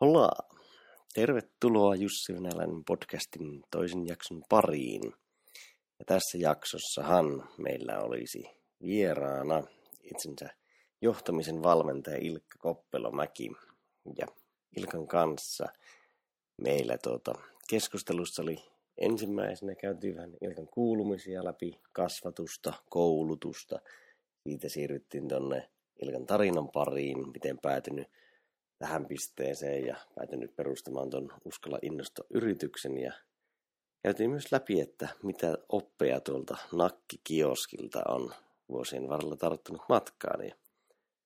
Hola! Tervetuloa Jussi Venäläinen podcastin toisen jakson pariin. Ja tässä jaksossahan meillä olisi vieraana itsensä johtamisen valmentaja Ilkka Koppelomäki. Ja Ilkan kanssa meillä tuota, keskustelussa oli ensimmäisenä käytiin vähän Ilkan kuulumisia läpi, kasvatusta, koulutusta. Siitä siirryttiin tuonne Ilkan tarinan pariin, miten päätynyt tähän pisteeseen ja päätynyt perustamaan tuon Uskalla innosta yrityksen ja käytiin myös läpi, että mitä oppeja tuolta nakkikioskilta on vuosien varrella tarttunut matkaan ja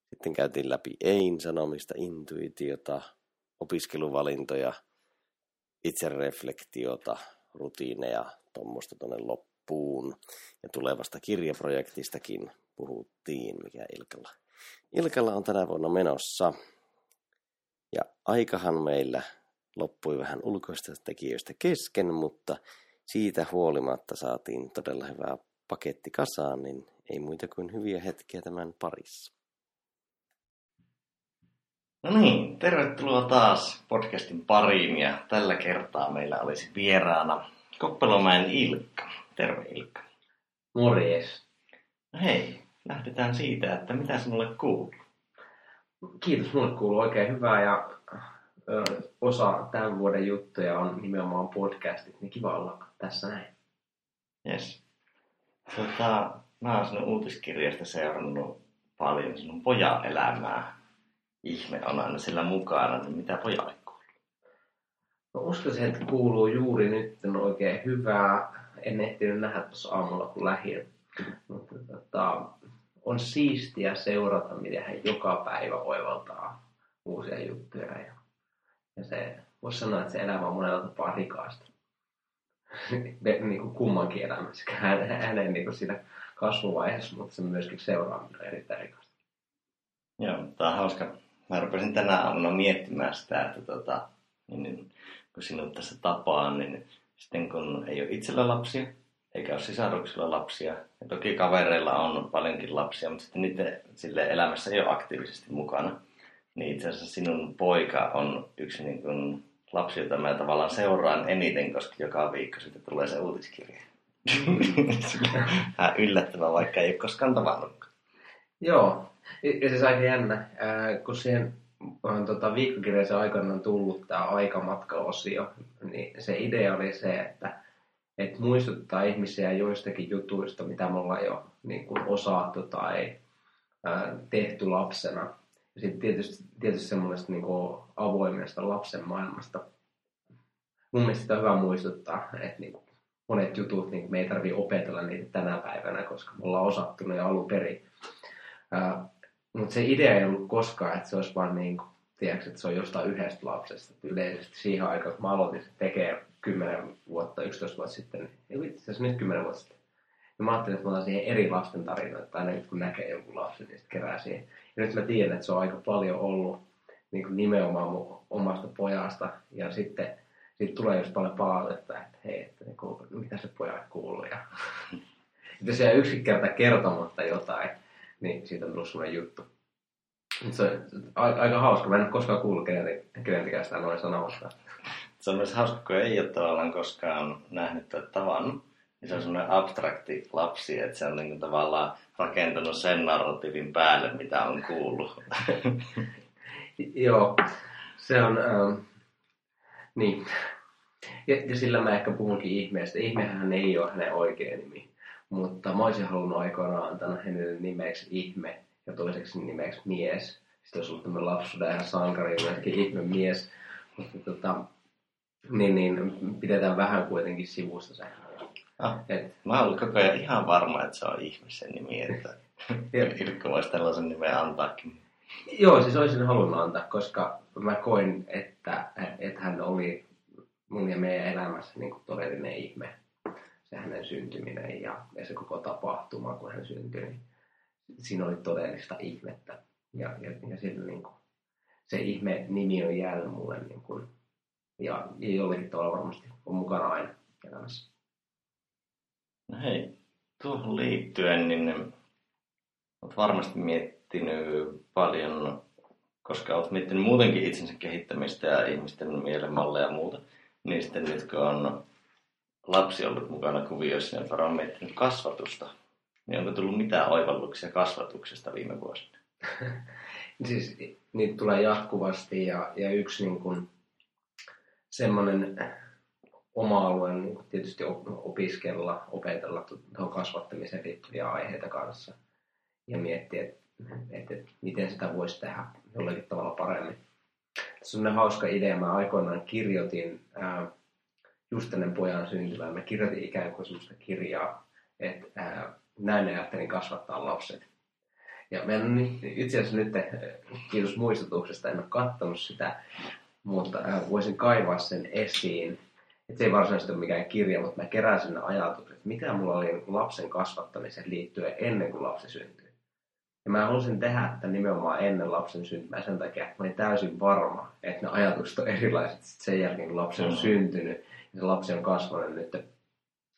sitten käytiin läpi ein sanomista, intuitiota, opiskeluvalintoja, itsereflektiota, rutiineja, tuommoista tuonne loppuun. Ja tulevasta kirjaprojektistakin puhuttiin, mikä Ilkalla, Ilkalla on tänä vuonna menossa. Ja aikahan meillä loppui vähän ulkoista tekijöistä kesken, mutta siitä huolimatta saatiin todella hyvää paketti kasaan, niin ei muita kuin hyviä hetkiä tämän parissa. No niin, tervetuloa taas podcastin pariin ja tällä kertaa meillä olisi vieraana Koppelomäen Ilkka. Terve Ilkka. Morjes. No hei, lähdetään siitä, että mitä sinulle kuuluu? Kiitos, mulle kuuluu oikein hyvää ja ö, osa tämän vuoden juttuja on nimenomaan podcastit, niin kiva olla tässä näin. Yes. Tota, mä oon sinun uutiskirjasta seurannut paljon sinun pojan elämää. Ihme on aina sillä mukana, niin mitä pojalle kuuluu? No uskoisin, että kuuluu juuri nyt on oikein hyvää. En ehtinyt nähdä tuossa aamulla, kun lähdin. Mutta tota, on siistiä seurata, miten hän joka päivä oivaltaa uusia juttuja. Ja, ja se, voisi sanoa, että se elämä on monella tapaa rikasta. niin kuin kummankin elämässä, hänen, hänen niin kuin siinä kasvuvaiheessa, mutta se myöskin seuraaminen on erittäin rikasta. Joo, tämä on hauska. Mä rupesin tänä aamuna miettimään sitä, että tota, niin, niin, kun sinut tässä tapaan, niin sitten kun ei ole itsellä lapsia, eikä ole sisaruksilla lapsia, ja toki kavereilla on paljonkin lapsia, mutta sitten niiden sille elämässä ei ole aktiivisesti mukana, niin itse asiassa sinun poika on yksi niin kuin lapsi, jota mä tavallaan seuraan eniten, koska joka viikko sitten tulee se uutiskirja. Vähän yllättävää, vaikka ei ole koskaan tavannut. Joo, ja se aika jännä, kun siihen on tota, viikkokirjassa aikana on tullut tämä aikamatka-osio, niin se idea oli se, että et muistuttaa ihmisiä joistakin jutuista, mitä me ollaan jo niin kuin osattu tai ää, tehty lapsena. Ja sitten tietysti, tietysti semmoista niin avoimesta lapsen maailmasta. Mun mielestä sitä on hyvä muistuttaa, että niin kuin monet jutut, niin me ei tarvitse opetella niitä tänä päivänä, koska me ollaan osattu ne alun perin. Mutta se idea ei ollut koskaan, että se olisi vaan niin kuin, tiedätkö, että se on jostain yhdestä lapsesta. Yleisesti siihen aikaan, kun mä aloitin tekee 10 vuotta, 11 vuotta sitten, ei itse asiassa nyt 10 vuotta sitten. Ja mä ajattelin, että mä otan siihen eri lasten tarinoita, aina nyt kun näkee jonkun lapsen, niin sitten kerää siihen. Ja nyt mä tiedän, että se on aika paljon ollut niin kuin nimenomaan mun omasta pojasta. Ja sitten siitä tulee just paljon palautetta, että hei, että niin kuin, mitä se pojalle kuuluu. Ja jos jää yksi kerta kertomatta jotain, niin siitä on tullut sellainen juttu. Se on aika hauska. Mä en ole koskaan kuullut keneltäkään sitä noin sanomasta. Se on myös hauska, kun ei ole tavallaan koskaan nähnyt tai tavannut. Niin se on semmoinen abstrakti lapsi, että se on niin kuin tavallaan rakentanut sen narratiivin päälle, mitä on kuullut. Joo, se on... Ähm, niin. Ja, ja sillä mä ehkä puhunkin ihmeestä. Ihmehän ei ole hänen oikea nimi. Mutta mä olisin halunnut aikoinaan antaa hänelle nimeksi ihme ja toiseksi nimeksi mies. Sitten olisi ollut tämmöinen lapsuuden ihan sankari, ihme mies. Mutta tota, niin, niin pidetään vähän kuitenkin sivusta se. Ah, Et, mä olen koko ajan ihan varma, että se on ihmisen nimi, että Ilkka voisi tällaisen nimen antaakin. Joo, siis olisin halunnut antaa, koska mä koin, että, että hän oli mun ja meidän elämässä niin kuin todellinen ihme. Se hänen syntyminen ja, ja se koko tapahtuma, kun hän syntyi, niin siinä oli todellista ihmettä. Ja, ja, ja sillä niin kuin, se ihme nimi on jäänyt mulle niin kuin, ja, ja jollakin tavalla varmasti on mukana aina elämässä. No hei, tuohon liittyen, niin olet varmasti miettinyt paljon koska olet miettinyt muutenkin itsensä kehittämistä ja ihmisten mielenmalleja ja muuta, niin sitten nyt kun on lapsi ollut mukana kuvioissa, niin on varmaan miettinyt kasvatusta. Niin onko tullut mitään oivalluksia kasvatuksesta viime vuosina? siis niitä tulee jatkuvasti ja, ja yksi niin kuin, semmoinen oma alueen niin tietysti opiskella, opetella tuohon kasvattamiseen liittyviä aiheita kanssa ja miettiä, että, että, että miten sitä voisi tehdä jollakin tavalla paremmin. Tässä on hauska idea. Mä aikoinaan kirjoitin ää, just ennen pojan syntyvää, mä kirjoitin ikään kuin sellaista kirjaa, että ää, näin ajattelin kasvattaa lapset. Ja mä en itse asiassa nyt, kiitos muistutuksesta, en ole katsonut sitä, mutta ää, voisin kaivaa sen esiin. Et se ei varsinaisesti ole mikään kirja, mutta mä keräsin ne ajatukset, että mitä mulla oli lapsen kasvattamiseen liittyen ennen kuin lapsi syntyi. Ja mä halusin tehdä että nimenomaan ennen lapsen syntymää sen takia, että mä olin täysin varma, että ne ajatukset on erilaiset sit sen jälkeen, kun lapsi on mm. syntynyt ja se lapsi on kasvanut nyt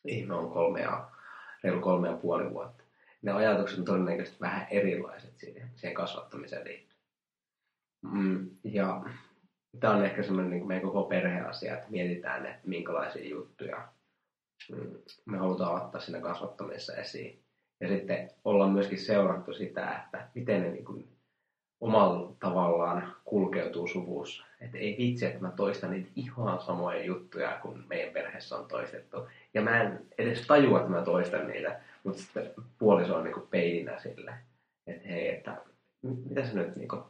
ihme on kolme ja, reilu kolme ja puoli vuotta. Ne ajatukset on todennäköisesti vähän erilaiset siihen, siihen kasvattamiseen liittyen. Mm, ja tämä on ehkä semmoinen niin meidän koko perheasia, että mietitään, että minkälaisia juttuja mm, me halutaan ottaa siinä kasvattamisessa esiin. Ja sitten ollaan myöskin seurattu sitä, että miten ne niin kuin omalla tavallaan kulkeutuu suvussa. Että ei vitsi, että mä toistan niitä ihan samoja juttuja kuin meidän perheessä on toistettu. Ja mä en edes tajua, että mä toistan niitä, mutta sitten puoliso on niin kuin peilinä sille. Että hei, että mitä se nyt niin kuin,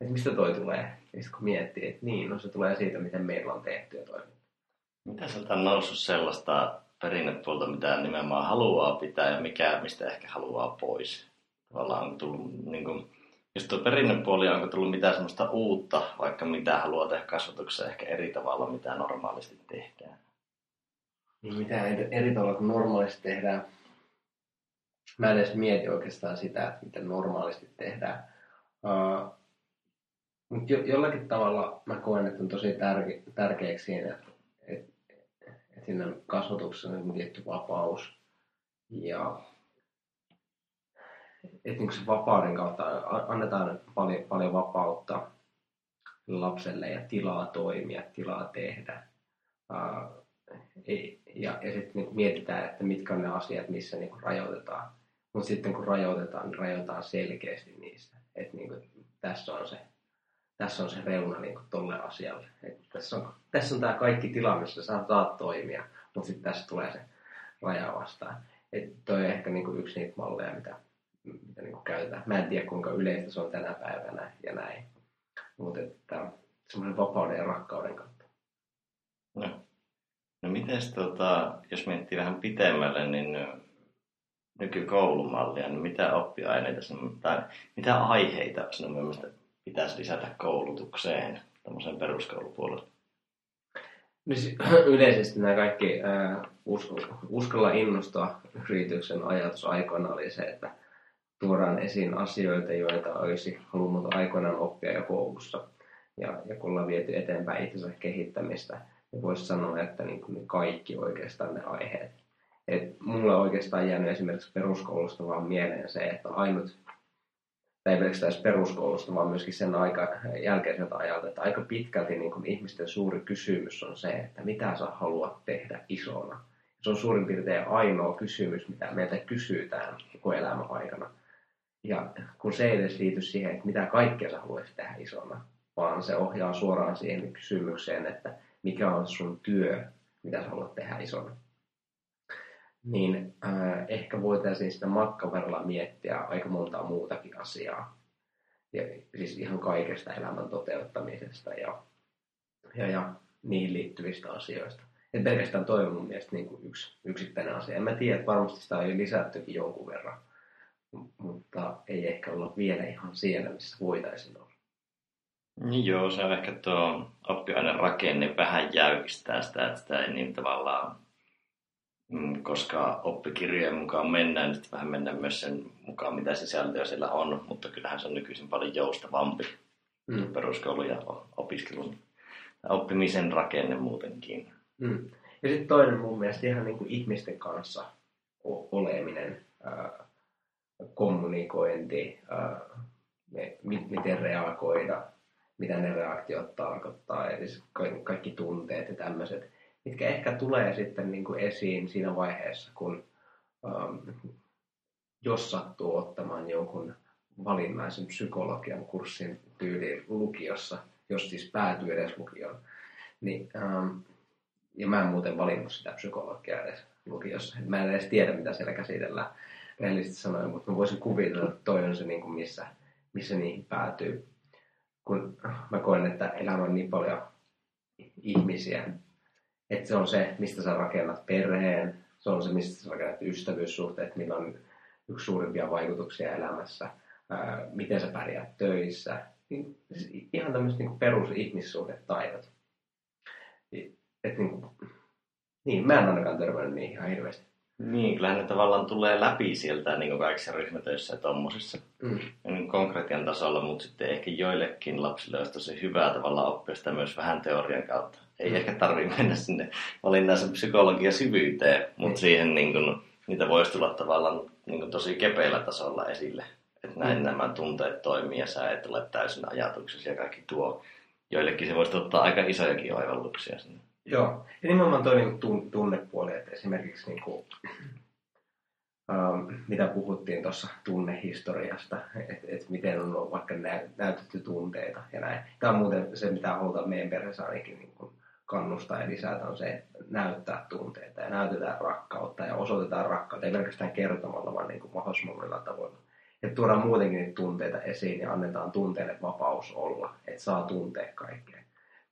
että mistä toi tulee? Ja sitten kun miettii, että niin, no se tulee siitä, miten meillä on tehty ja toimittu. Mitä sieltä on noussut sellaista perinnepuolta, mitä nimenomaan haluaa pitää ja mikä, mistä ehkä haluaa pois? Tavallaan on tullut, niin kuin, jos tuo perinnepuoli, onko tullut mitään sellaista uutta, vaikka mitä haluaa tehdä kasvatuksessa ehkä eri tavalla, mitä normaalisti tehdään? Niin mitä eri tavalla kuin normaalisti tehdään? Mä en edes mieti oikeastaan sitä, että miten normaalisti tehdään. Uh, mutta jo, jollakin tavalla mä koen, että on tosi tärke, tärkeäksi siinä, että, että, että siinä kasvatuksessa on tietty vapaus. Ja että niin se vapauden kautta annetaan paljon, paljon vapautta lapselle ja tilaa toimia, tilaa tehdä. Uh, ja, ja sitten niin mietitään, että mitkä on ne asiat, missä niin rajoitetaan. Mutta sitten kun rajoitetaan, niin rajoitetaan selkeästi niistä. Että niin tässä on se tässä on se reuna niin tolle asialle. Et tässä, on, tässä on tämä kaikki tila, missä sä saat toimia, mutta sitten tässä tulee se raja vastaan. Et toi on ehkä niin yksi niitä malleja, mitä, mitä niin käytetään. Mä en tiedä, kuinka yleistä se on tänä päivänä ja näin. Mutta että semmoinen vapauden ja rakkauden kautta. No, no miten tota, jos miettii vähän pitemmälle, niin nykykoulumallia, niin mitä oppiaineita, tai mitä aiheita sinun mielestä pitäisi lisätä koulutukseen tämmöisen peruskoulupuolelle? Siis, yleisesti nämä kaikki äh, us, uskalla innostaa yrityksen ajatus aikoina oli se, että tuodaan esiin asioita, joita olisi halunnut aikoinaan oppia jo koulussa. Ja, ja kun ollaan viety eteenpäin itsensä kehittämistä, niin voisi sanoa, että niin kuin kaikki oikeastaan ne aiheet. Et mulle oikeastaan jäänyt esimerkiksi peruskoulusta vaan mieleen se, että ainut tai ei pelkästään peruskoulusta, vaan myöskin sen aika jälkeiseltä ajalta, että aika pitkälti niin kuin ihmisten suuri kysymys on se, että mitä sä haluat tehdä isona. Se on suurin piirtein ainoa kysymys, mitä meiltä kysytään koko elämän aikana. Ja kun se ei edes liity siihen, että mitä kaikkea sä haluaisit tehdä isona, vaan se ohjaa suoraan siihen kysymykseen, että mikä on sun työ, mitä sä haluat tehdä isona niin äh, ehkä voitaisiin sitä matkan varrella miettiä aika montaa muutakin asiaa. Ja, siis ihan kaikesta elämän toteuttamisesta ja, ja, ja niihin liittyvistä asioista. Et pelkästään toi on mun mielestä niin kuin yksi yksittäinen asia. En mä tiedä, että varmasti sitä on lisättykin jonkun verran, mutta ei ehkä olla vielä ihan siellä, missä voitaisiin olla. Niin joo, se on ehkä tuo oppiainen rakenne vähän jäykistää sitä, että sitä ei niin tavallaan koska oppikirjojen mukaan mennään, nyt vähän mennään myös sen mukaan, mitä sisältöä siellä on, mutta kyllähän se on nykyisin paljon joustavampi mm. peruskoulu ja opiskelun oppimisen rakenne muutenkin. Mm. Ja sitten toinen mun mielestä ihan niin kuin ihmisten kanssa oleminen, ää, kommunikointi, ää, me, mi, miten reagoida, mitä ne reaktiot tarkoittaa, eli kaikki, kaikki tunteet ja tämmöiset, mitkä ehkä tulee sitten niin kuin esiin siinä vaiheessa, kun um, jos sattuu ottamaan jonkun valinnaisen psykologian kurssin tyyliin lukiossa, jos siis päätyy edes lukioon, niin, um, ja mä en muuten valinnut sitä psykologiaa edes lukiossa. Mä en edes tiedä, mitä siellä käsitellään rehellisesti sanoen, mutta mä voisin kuvitella, että toi on se, niin kuin missä, missä niihin päätyy. Kun mä koen, että elämä on niin paljon ihmisiä, että se on se, mistä sä rakennat perheen, se on se, mistä sä rakennat ystävyyssuhteet, millä on yksi suurimpia vaikutuksia elämässä, ää, miten sä pärjäät töissä. Niin, siis ihan tämmöiset niin perusihmissuhdetaidot. Et niin, niin, mä en ainakaan törmännyt niihin ihan hirveästi. Niin, kyllä ne tavallaan tulee läpi sieltä niin kaikissa ryhmätöissä ja tommosissa. Mm. Niin konkretian tasolla, mutta sitten ehkä joillekin lapsille olisi tosi hyvää tavalla oppia sitä myös vähän teorian kautta. Ei ehkä tarvitse mennä sinne valinnaisen psykologian syvyyteen, mutta siihen niin kuin, niitä voisi tulla tavallaan niin kuin tosi kepeillä tasolla esille. Että näin mm. nämä tunteet toimii ja sä et ole täysin ajatuksesi ja kaikki tuo. Joillekin se voisi ottaa aika isojakin oivalluksia sinne. Joo, ja nimenomaan toi niin tunnepuoli, että esimerkiksi niin kuin, ähm, mitä puhuttiin tuossa tunnehistoriasta, että et miten on vaikka näytetty tunteita ja näin. Tämä on muuten se, mitä halutaan meidän perheessä ainakin niin kuin kannustaa ja lisätä, on se, että näyttää tunteita ja näytetään rakkautta ja osoitetaan rakkautta, ei pelkästään kertomalla, vaan niin kuin mahdollisimman monilla tavoilla. Että tuodaan muutenkin niitä tunteita esiin ja annetaan tunteille vapaus olla, että saa tuntea kaikkea.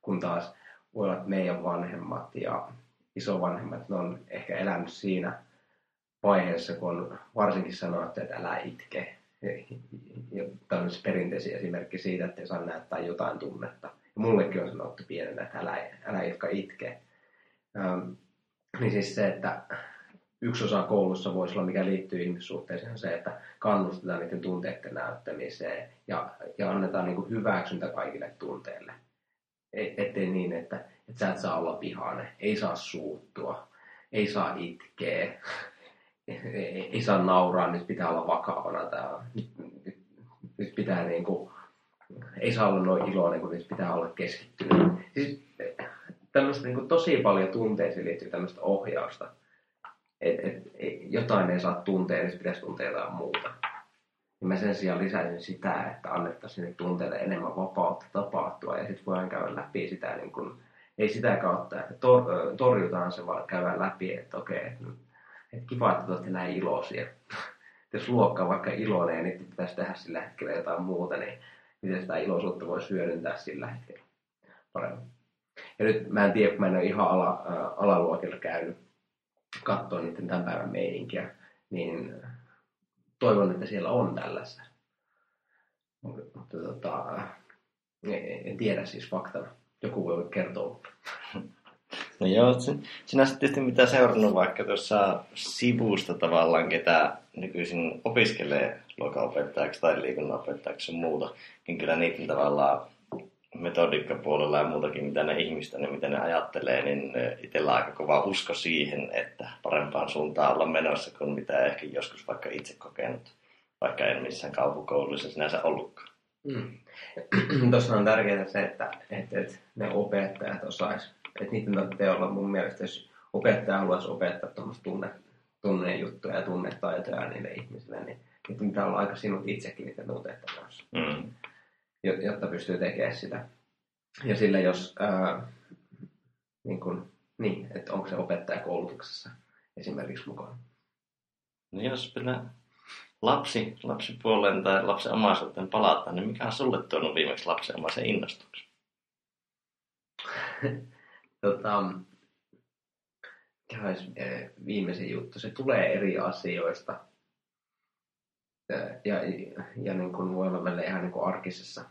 Kun taas voi olla, että meidän vanhemmat ja isovanhemmat, ne on ehkä elänyt siinä vaiheessa, kun varsinkin sanoitte, että älä itke. Ja tämmöisiä perinteisiä esimerkki siitä, että ei saa näyttää jotain tunnetta. Ja mullekin on sanottu pienenä, että älä, älä jotka itke. Ähm, niin siis se, että yksi osa koulussa voisi olla, mikä liittyy ihmissuhteeseen, on se, että kannustetaan niiden tunteiden näyttämiseen ja, ja annetaan niin kuin hyväksyntä kaikille tunteille. E, ettei niin, että, että sä et saa olla vihainen, ei saa suuttua, ei saa itkeä, ei, ei saa nauraa, nyt pitää olla vakavana. Tää. Nyt, nyt, nyt pitää niin kuin, ei saa olla noin iloinen, kun nyt pitää olla keskittynyt. Siis tämmöistä niin tosi paljon tunteisiin liittyy tämmöistä ohjausta. Että et, et, jotain ei saa tuntea, niin se pitäisi tuntea jotain muuta niin mä sen sijaan lisäisin sitä, että annettaisiin sinne tunteille enemmän vapautta tapahtua ja sitten voidaan käydä läpi sitä niin kun, ei sitä kautta, että tor, torjutaan se, vaan käydään läpi, että okei, että, että kiva, että te olette näin iloisia. jos luokka on vaikka iloinen ja niitä pitäisi tehdä sillä hetkellä jotain muuta, niin miten sitä iloisuutta voi hyödyntää sillä hetkellä paremmin. Ja nyt mä en tiedä, kun mä en ole ihan ala, ä, alaluokilla käynyt katsoa niiden tämän päivän meininkiä, niin toivon, että siellä on tällaista. Mutta tota, en tiedä siis faktana. Joku voi kertoa. No joo, sinä sitten tietysti mitä seurannut vaikka tuossa sivusta tavallaan, ketä nykyisin opiskelee luokanopettajaksi tai liikunnanopettajaksi ja muuta, niin kyllä niiden tavallaan metodikkapuolella ja muutakin, mitä ne ihmistä, niin mitä ne ajattelee, niin itsellä aika kova usko siihen, että parempaan suuntaan olla menossa kuin mitä ehkä joskus vaikka itse kokenut, vaikka en missään kaupukoulussa sinänsä ollutkaan. Mm. Tuossa on tärkeää se, että, että, että ne opettajat osais, että niiden tarvitsee olla mun mielestä, jos opettaja haluaisi opettaa tuommoista tunne, tunnejuttuja ja tunnetaitoja niille ihmisille, niin niiden pitää olla aika sinut itsekin niiden tunteiden kanssa. Mm jotta pystyy tekemään sitä. Ja sillä jos, ää, niin, kun, niin, että onko se opettaja koulutuksessa esimerkiksi mukana. No jos pitää lapsi, lapsipuolen tai lapsen omaisuuteen palata, niin mikä on sulle tuonut viimeksi lapsen omaisen innostuksen? tota, mikä olisi viimeisin juttu? Se tulee eri asioista. Ja, ja, ja niin kuin voi olla meille ihan niin kuin arkisessa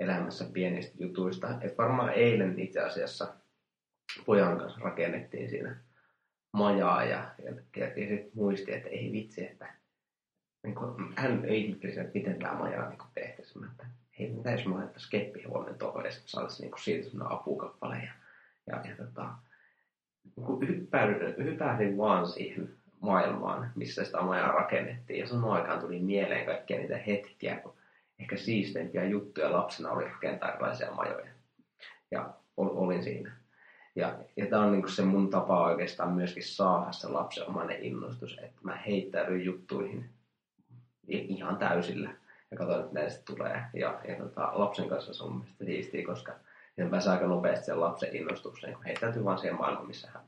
elämässä pienistä jutuista. Et varmaan eilen itse asiassa pojan kanssa rakennettiin siinä majaa ja, ja, ja sitten muisti, että ei vitsi, että niin kuin, hän ei ihmetteli, että miten tämä maja niin tehtäisiin. Että hei, mitä jos me laitettaisiin keppihevonen tuohon ja sitten saataisiin niin siitä sellainen apukappale. Ja, ja, ja tota, niin hyppäydin, hypähdin vaan siihen maailmaan, missä sitä majaa rakennettiin. Ja samaan aikaan tuli mieleen kaikkia niitä hetkiä, kun ehkä siisteimpiä juttuja lapsena oli rakentaa erilaisia majoja. Ja olin siinä. Ja, ja tämä on niinku se mun tapa oikeastaan myöskin saada se lapsenomainen innostus, että mä heittäydyn juttuihin ihan täysillä ja katson, että näistä tulee. Ja, ja tota, lapsen kanssa se on mun mielestä siistiä, koska sen pääsee aika nopeasti sen lapsen innostukseen, kun heittäytyy vaan siihen maailmaan, missä hän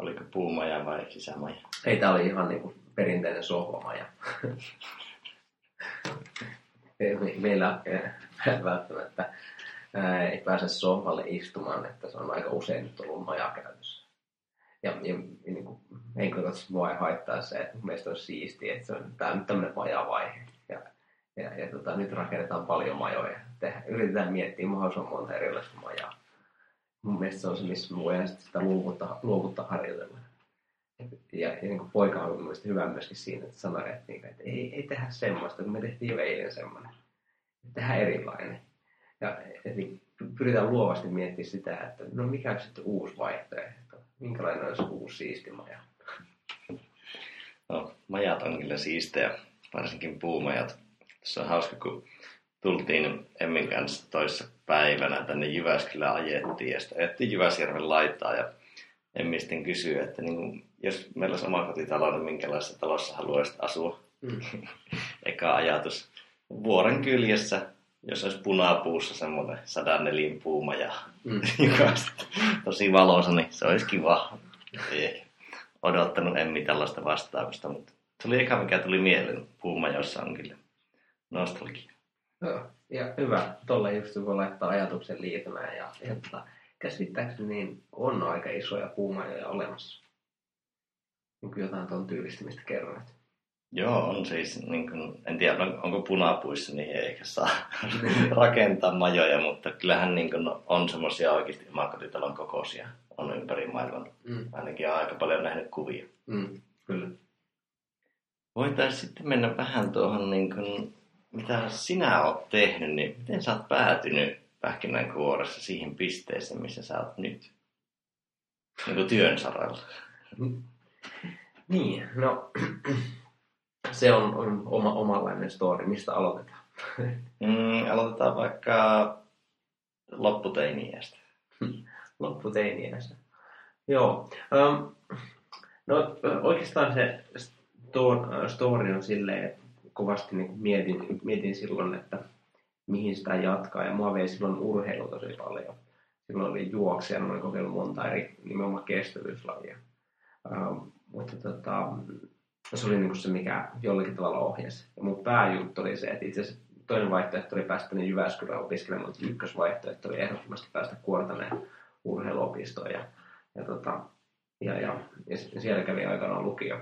Oliko puumaja vai sisämaja? Ei, tämä oli ihan niinku perinteinen sohvamaja. Meillä välttämättä ei pääse sohvalle istumaan, että se on aika usein nyt ollut maja käytössä. Ja, ja niin kuin, henkilökohtaisesti mua ei haittaa se, että meistä on siistiä, että se on tämä nyt tämmöinen majavaihe. Ja, ja, ja tota, nyt rakennetaan paljon majoja. Tehdään, yritetään miettiä mahdollisimman monta erilaista majaa. Mun mielestä se on se, missä me voidaan sitä luovuttaa, luovuttaa harjoitella. Ja, ja niin kuin poika on mielestäni hyvä myöskin siinä, että sanoi, että, niin, että ei, ei tehdä semmoista, kun me tehtiin jo eilen semmoinen. Tehdään erilainen. Ja eli pyritään luovasti miettimään sitä, että no mikä on sitten uusi vaihtoehto, minkälainen olisi uusi siisti maja. No, majat on kyllä siistejä, varsinkin puumajat. Se on hauska, kun tultiin Emmin kanssa toissa päivänä tänne Jyväskylään ajettiin ja sitten ajettiin Jyväsjärven laitaa ja Emmi sitten kysyy, että niin kuin, jos meillä olisi omakotitalo, niin minkälaisessa talossa haluaisit asua? Mm. Eka ajatus. Vuoren kyljessä jos olisi punapuussa semmoinen sadan nelin puumaja, mm. joka olisi tosi valoisa, niin se olisi kiva. Ei odottanut Emmi tällaista vastausta, mutta se oli eka mikä tuli mieleen. Puumajossa on kyllä nostalgia. Joo, ja hyvä. Tuolla just voi laittaa ajatuksen liitymään ja, ja tota, käsittääkseni niin on aika isoja puumajoja olemassa. Niin jotain tuon tyylistä, mistä kerroit. Joo, on siis, niin kuin, en tiedä onko punapuissa, niin ei ehkä saa rakentaa majoja, mutta kyllähän niin kuin, on semmoisia oikeasti omakotitalon kokoisia on ympäri maailman. Mm. Ainakin on aika paljon nähnyt kuvia. Mm, kyllä. Voitaisiin sitten mennä vähän tuohon, niin kuin, mitä sinä olet tehnyt, niin miten sä oot päätynyt pähkinänkuoressa siihen pisteeseen, missä sä oot nyt? Niin kuin työn saralla. Niin, no se on, on oma, omanlainen story. Mistä aloitetaan? Mm, aloitetaan vaikka lopputeiniästä. lopputeiniästä. Joo. Um, no oikeastaan se story on silleen, että kovasti niin mietin, mietin silloin, että mihin sitä jatkaa. Ja mua vei silloin urheilu tosi paljon. Silloin oli juoksija, mä olin kokeillut monta eri nimenomaan kestävyyslajia. Um, mutta tota, se oli niin se, mikä jollakin tavalla ohjasi. Ja mun pääjuttu oli se, että itse asiassa toinen vaihtoehto oli päästä tänne Jyväskylään opiskelemaan, mutta ykkösvaihtoehto oli ehdottomasti päästä Kuortaneen urheiluopistoon. Ja, ja, tota, ja, ja, ja siellä kävi aikanaan lukio.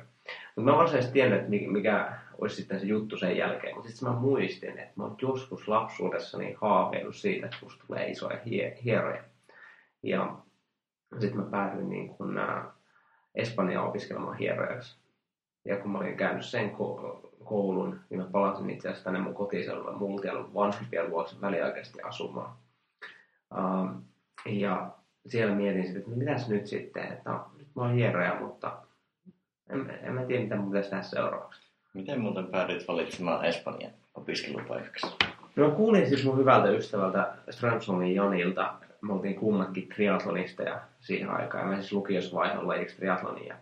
Mutta mä varsinaisesti tiennyt, että mikä olisi sitten se juttu sen jälkeen. Mutta sitten mä muistin, että mä oon joskus lapsuudessani haaveillut siitä, että musta tulee isoja hie- hieroja. Ja sitten mä päädyin niin kun, äh, Espanjaan opiskelemaan hierojaksi. Ja kun mä olin käynyt sen koulun, niin mä palasin itse asiassa tänne mun kotiseudulle Multian vanhempien luokse väliaikaisesti asumaan. Um, ja siellä mietin sitten, että no mitäs nyt sitten, että no, nyt mä oon hieroja, mutta en, en mä tiedä, mitä mun pitäisi tehdä seuraavaksi. Miten muuten päädyit valitsemaan Espanjan opiskelupaikaksi? No kuulin siis mun hyvältä ystävältä Strömsholmin Janilta. Me oltiin kummatkin triatlonisteja siihen aikaan. Mä siis lukiossa vaihdon lajiksi triatlonia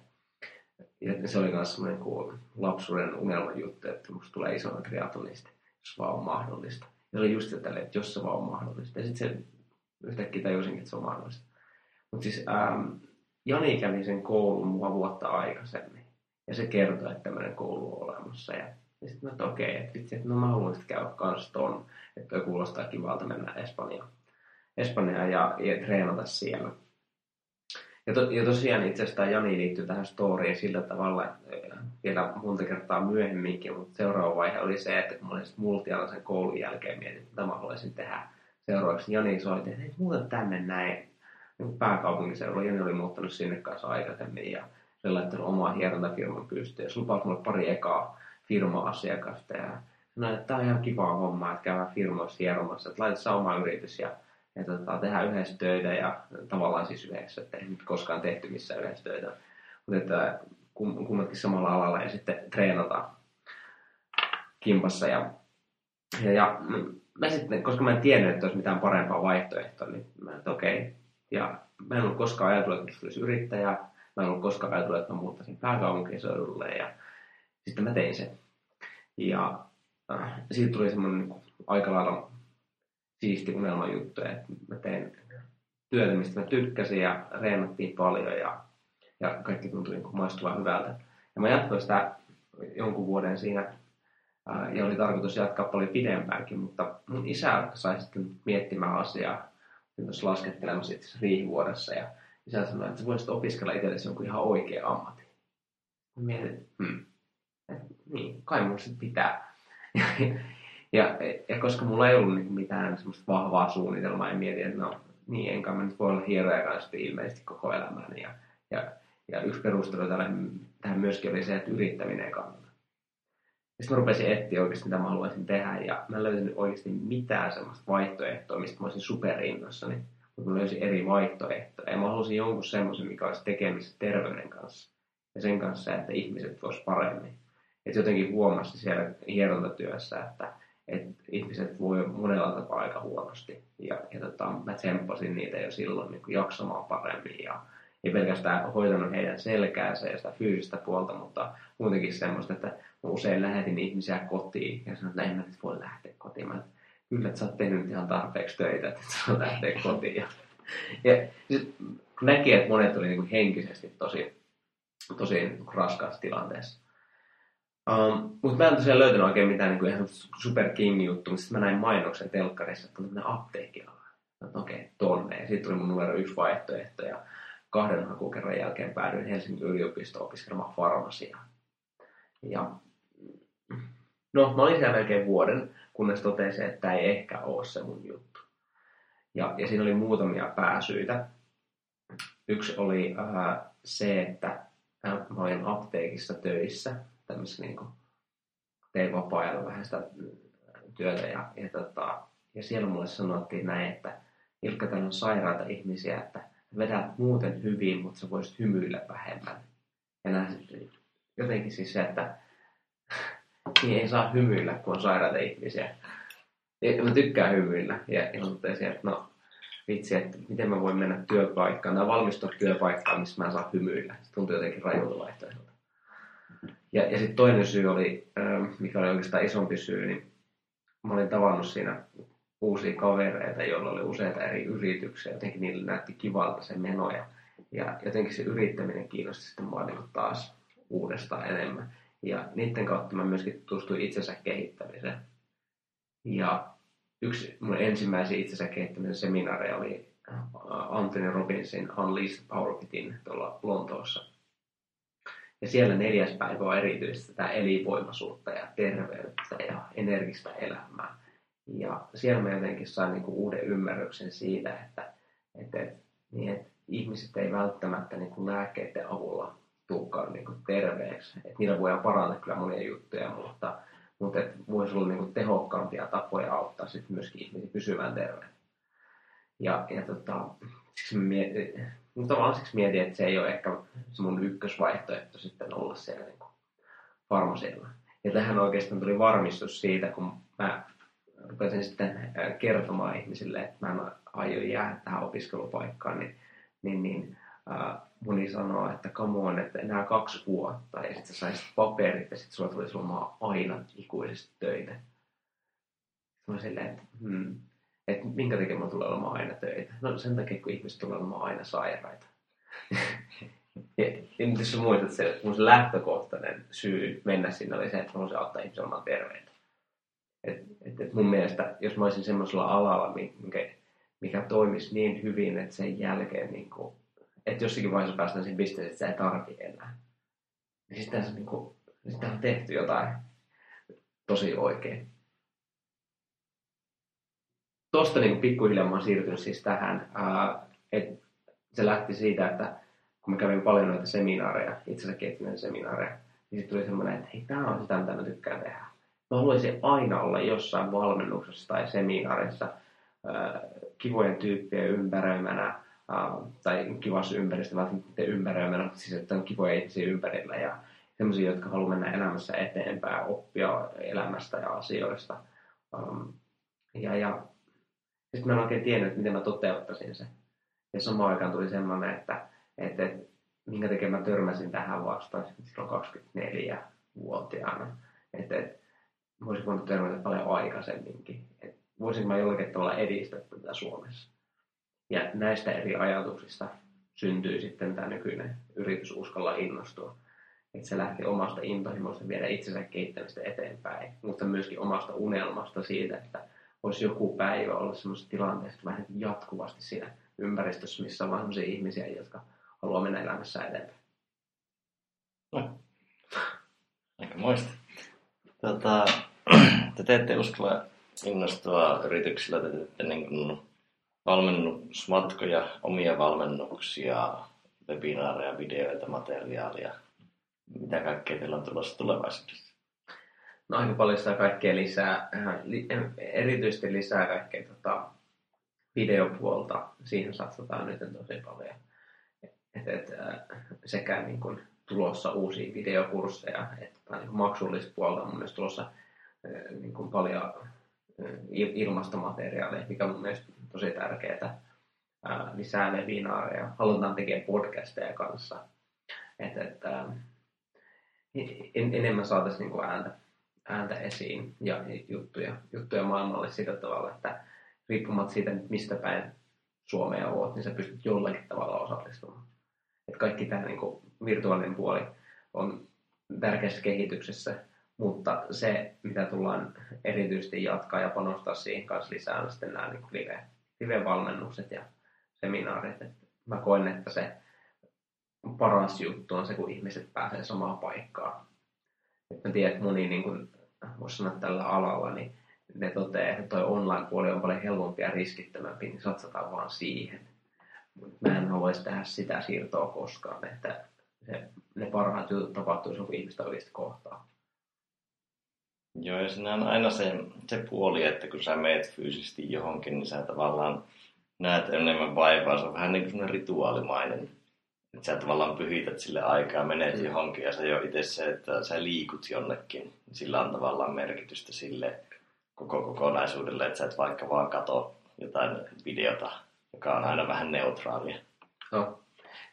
ja se oli myös semmoinen kuin lapsuuden unelman juttu, että musta tulee isona triatlonista, jos vaan on mahdollista. Ja se oli just tälle, että jos se vaan on mahdollista. Ja sitten se yhtäkkiä tajusinkin, että se on mahdollista. Mutta siis ähm, Jani kävi sen koulun mua vuotta aikaisemmin. Ja se kertoi, että tämmöinen koulu on olemassa. Ja, ja sitten mä että okei, okay, että vitsi, että no mä haluan sitten käydä kans ton. Että toi kuulostaa kivalta mennä Espanjaan. Espanjaan ja, ja treenata siellä. Ja, to, ja tosiaan itse asiassa tämä Jani liittyy tähän storyin sillä tavalla, että vielä monta kertaa myöhemminkin, mutta seuraava vaihe oli se, että kun mä olin multialaisen koulun jälkeen mietin, mitä mä haluaisin tehdä seuraavaksi. Jani soitti, että muuta tänne näin niin pääkaupunkiseudulla. Jani oli muuttanut sinne kanssa aikaisemmin ja se laittanut omaa hierontafirman pystyyn. Se lupasi mulle pari ekaa firma-asiakasta ja sanoi, että tämä on ihan kivaa hommaa, että käydään firmoissa hieromassa, että laitetaan oma yritys ja ja tota, tehdään yhdessä töitä ja tavallaan siis yhdessä, että ei nyt koskaan tehty missään yhdessä töitä, mutta että kummatkin samalla alalla ja sitten treenata kimpassa ja Ja, ja mä sitten, koska mä en tiennyt, että olisi mitään parempaa vaihtoehtoa, niin mä että okei. Okay. Ja mä en ollut koskaan ajatellut, että olisi yrittäjä. Mä en ollut koskaan ajatellut, että mä muuttaisin pääkaupunkiseudulle. Ja sitten mä tein sen. Ja äh, siitä tuli semmoinen niin aika lailla siisti unelman juttu, että mä tein työtä, mistä mä tykkäsin ja reenattiin paljon ja, ja kaikki tuntui niin maistuvan hyvältä. Ja mä jatkoin sitä jonkun vuoden siinä ja oli tarkoitus jatkaa paljon pidempäänkin, mutta mun isä sai sitten miettimään asiaa, tuossa laskettelemassa itse riihivuodessa ja isä sanoi, että voisit opiskella itsellesi jonkun ihan oikea ammatti. Mietin, että hmm, et, niin, kai mun sitten pitää. ja, ja, ja, koska mulla ei ollut niin mitään semmoista vahvaa suunnitelmaa, en mietin, että no niin, enkä mä nyt voi olla hieroja kanssa ilmeisesti koko elämäni. Ja, ja, ja yksi perustelu tälle, tähän myöskin oli se, että yrittäminen kannattaa. Sitten mä rupesin etsiä oikeasti, mitä mä haluaisin tehdä, ja mä löysin oikeasti mitään semmoista vaihtoehtoa, mistä mä olisin superinnossani. Mutta löysin eri vaihtoehtoja, ja mä halusin jonkun semmoisen, mikä olisi tekemistä terveyden kanssa, ja sen kanssa, että ihmiset vois paremmin. Et jotenkin huomasi siellä hierontatyössä, että että ihmiset voi monella tapaa aika huonosti. Ja, ja tota, mä tsemppasin niitä jo silloin niin jaksamaan paremmin ja ei pelkästään hoitanut heidän selkäänsä ja sitä fyysistä puolta, mutta muutenkin semmoista, että usein lähetin ihmisiä kotiin ja sanoin, että en mä nyt voi lähteä kotiin. Mä, kyllä, että sä oot tehnyt ihan tarpeeksi töitä, että sä lähteä kotiin. Ja, ja sit, kun näki, että monet oli niin henkisesti tosi, tosi niin raskaassa tilanteessa, Um, mutta mä en tosiaan löytänyt oikein mitään niin kuin ihan super king juttu, mutta sitten mä näin mainoksen telkkarissa, että on apteekkiala. Okei, okay, tonne. Ja sitten tuli mun numero yksi vaihtoehto ja kahden hakukerran jälkeen päädyin Helsingin yliopistoon opiskelemaan farmasiaa. Ja no, mä olin siellä melkein vuoden, kunnes totesin, että ei ehkä ole se mun juttu. Ja, ja siinä oli muutamia pääsyitä. Yksi oli äh, se, että äh, mä olin apteekissa töissä tämmöisessä niin kuin, tein vapaa-ajalla vähän sitä työtä ja, ja, tota, ja siellä mulle sanottiin näin, että Ilkka, täällä on sairaita ihmisiä, että vedät muuten hyvin, mutta sä voisit hymyillä vähemmän. Ja näin, jotenkin siis se, että niin ei saa hymyillä, kun on sairaita ihmisiä. Ja mä tykkään hymyillä. Ja, totesin, että no vitsi, että miten mä voin mennä työpaikkaan tai valmistua työpaikkaan, missä mä en saa hymyillä. Se tuntuu jotenkin rajulta vaihtoehdolta. Ja, ja sitten toinen syy oli, ähm, mikä oli oikeastaan isompi syy, niin mä olin tavannut siinä uusia kavereita, joilla oli useita eri yrityksiä. Jotenkin niille näytti kivalta se meno ja, ja jotenkin se yrittäminen kiinnosti sitten mua niin taas uudestaan enemmän. Ja niiden kautta mä myöskin tutustuin itsensä kehittämiseen. Ja yksi mun ensimmäisiä itsensä kehittämisen seminaareja oli Anthony Robbinsin Unleashed Power Pitin tuolla Lontoossa. Ja siellä neljäs päivä on erityisesti tätä elinvoimaisuutta ja terveyttä ja energistä elämää. Ja siellä mä jotenkin sain niinku uuden ymmärryksen siitä, että, että, niin, että ihmiset ei välttämättä niinku lääkkeiden avulla tulekaan niinku terveeksi. Että niillä voidaan parantaa kyllä monia juttuja, mutta, mutta et voisi olla niinku tehokkaampia tapoja auttaa sitten myöskin ihmisiä pysymään terveenä. Ja, ja tota, siksi mietin, mutta tavallaan siksi mietin, että se ei ole ehkä se mun ykkösvaihtoehto sitten olla siellä niin farmasialla. Ja tähän oikeastaan tuli varmistus siitä, kun mä rupesin sitten kertomaan ihmisille, että mä en aio jäädä tähän opiskelupaikkaan, niin, niin, niin äh, moni sanoo, että come on, että enää kaksi vuotta ja sitten sä saisit paperit ja sitten sulla tulisi olemaan aina ikuisesti töitä. Mä silleen, että hmm, että minkä takia mulla tulee olemaan aina töitä. No sen takia, kun ihmiset tulee olemaan aina sairaita. ja, ja jos sä muistat se, mun se lähtökohtainen syy mennä sinne oli se, että mä haluaisin auttaa ihmisiä olemaan terveitä. Et, et, et mun mielestä, jos mä olisin semmoisella alalla, mikä, mikä toimisi niin hyvin, että sen jälkeen, niin kuin, että jossakin vaiheessa päästään siihen pisteeseen, että sä ei tarvi enää. Niin sitten se, niin kuin, sitten on tehty jotain tosi oikein tosta niin pikkuhiljaa mä oon siirtynyt siis tähän, että se lähti siitä, että kun mä kävin paljon noita seminaareja, itsensä kehittymisen seminaareja, niin sitten tuli semmoinen, että hei, tämä on sitä, mitä mä tykkään tehdä. Mä haluaisin aina olla jossain valmennuksessa tai seminaarissa kivojen tyyppien ympäröimänä, tai kivassa ympäristössä, välttämättä ympäröimänä, siis että on kivoja ihmisiä ympärillä ja sellaisia, jotka haluaa mennä elämässä eteenpäin, oppia elämästä ja asioista – Um, ja, ja sitten mä en oikein tiennyt, että miten mä toteuttaisin sen. Ja samaan aikaan tuli semmoinen, että, että, että minkä takia mä törmäsin tähän vasta silloin 24-vuotiaana. Että, että voisin voinut törmätä paljon aikaisemminkin. Että voisinko mä jollakin tavalla edistää tätä Suomessa. Ja näistä eri ajatuksista syntyi sitten tämä nykyinen yritys uskalla innostua. Että se lähti omasta intohimosta viedä itsensä kehittämistä eteenpäin, mutta myöskin omasta unelmasta siitä, että voisi joku päivä olla sellaisessa tilanteessa vähän jatkuvasti siinä ympäristössä, missä on sellaisia ihmisiä, jotka haluaa mennä elämässä eteenpäin. No. Aika moista. Tota, te teette uskalla innostua yrityksillä, te teette niin kuin valmennusmatkoja, omia valmennuksia, webinaareja, videoita, materiaalia. Mitä kaikkea teillä on tulossa tulevaisuudessa? No aika paljon sitä kaikkea lisää, erityisesti lisää kaikkea tota, videopuolta. Siihen satsataan nyt tosi paljon. Et, et, sekä niin kuin tulossa uusia videokursseja, että niin maksullista puolta on myös tulossa niin kuin paljon ilmastomateriaaleja, mikä mun mielestä tosi tärkeää. Lisää webinaareja, halutaan tekemään podcasteja kanssa. Että, että en, enemmän saataisiin niin kuin ääntä, ääntä esiin ja juttuja, juttuja maailmalle sillä tavalla, että riippumatta siitä, mistä päin Suomea olet, niin sä pystyt jollakin tavalla osallistumaan. Että kaikki tämä niin kuin virtuaalinen puoli on tärkeässä kehityksessä, mutta se, mitä tullaan erityisesti jatkaa ja panostaa siihen kanssa lisää, on sitten nämä niin live, live-valmennukset ja seminaarit. Et mä koen, että se paras juttu on se, kun ihmiset pääsee samaan paikkaan. Et mä tiedän, että moni, niin kuin, voisi sanoa tällä alalla, niin ne toteaa, että tuo online-puoli on paljon helpompi ja riskittömämpi, niin satsataan vaan siihen. Mä en haluaisi tehdä sitä siirtoa koskaan, että se, ne parhaat jutut tapahtuu, kun ihmistä oikeasti kohtaa. Joo, ja siinä on aina se, se puoli, että kun sä meet fyysisesti johonkin, niin sä tavallaan näet enemmän vaivaa. Se on vähän niin kuin semmoinen rituaalimainen. Että sä tavallaan pyhität sille aikaa, menet mm. johonkin ja se jo itse se, että sä liikut jonnekin. Sillä on tavallaan merkitystä sille koko kokonaisuudelle, että sä et vaikka vaan kato jotain videota, joka on aina vähän neutraalia. No.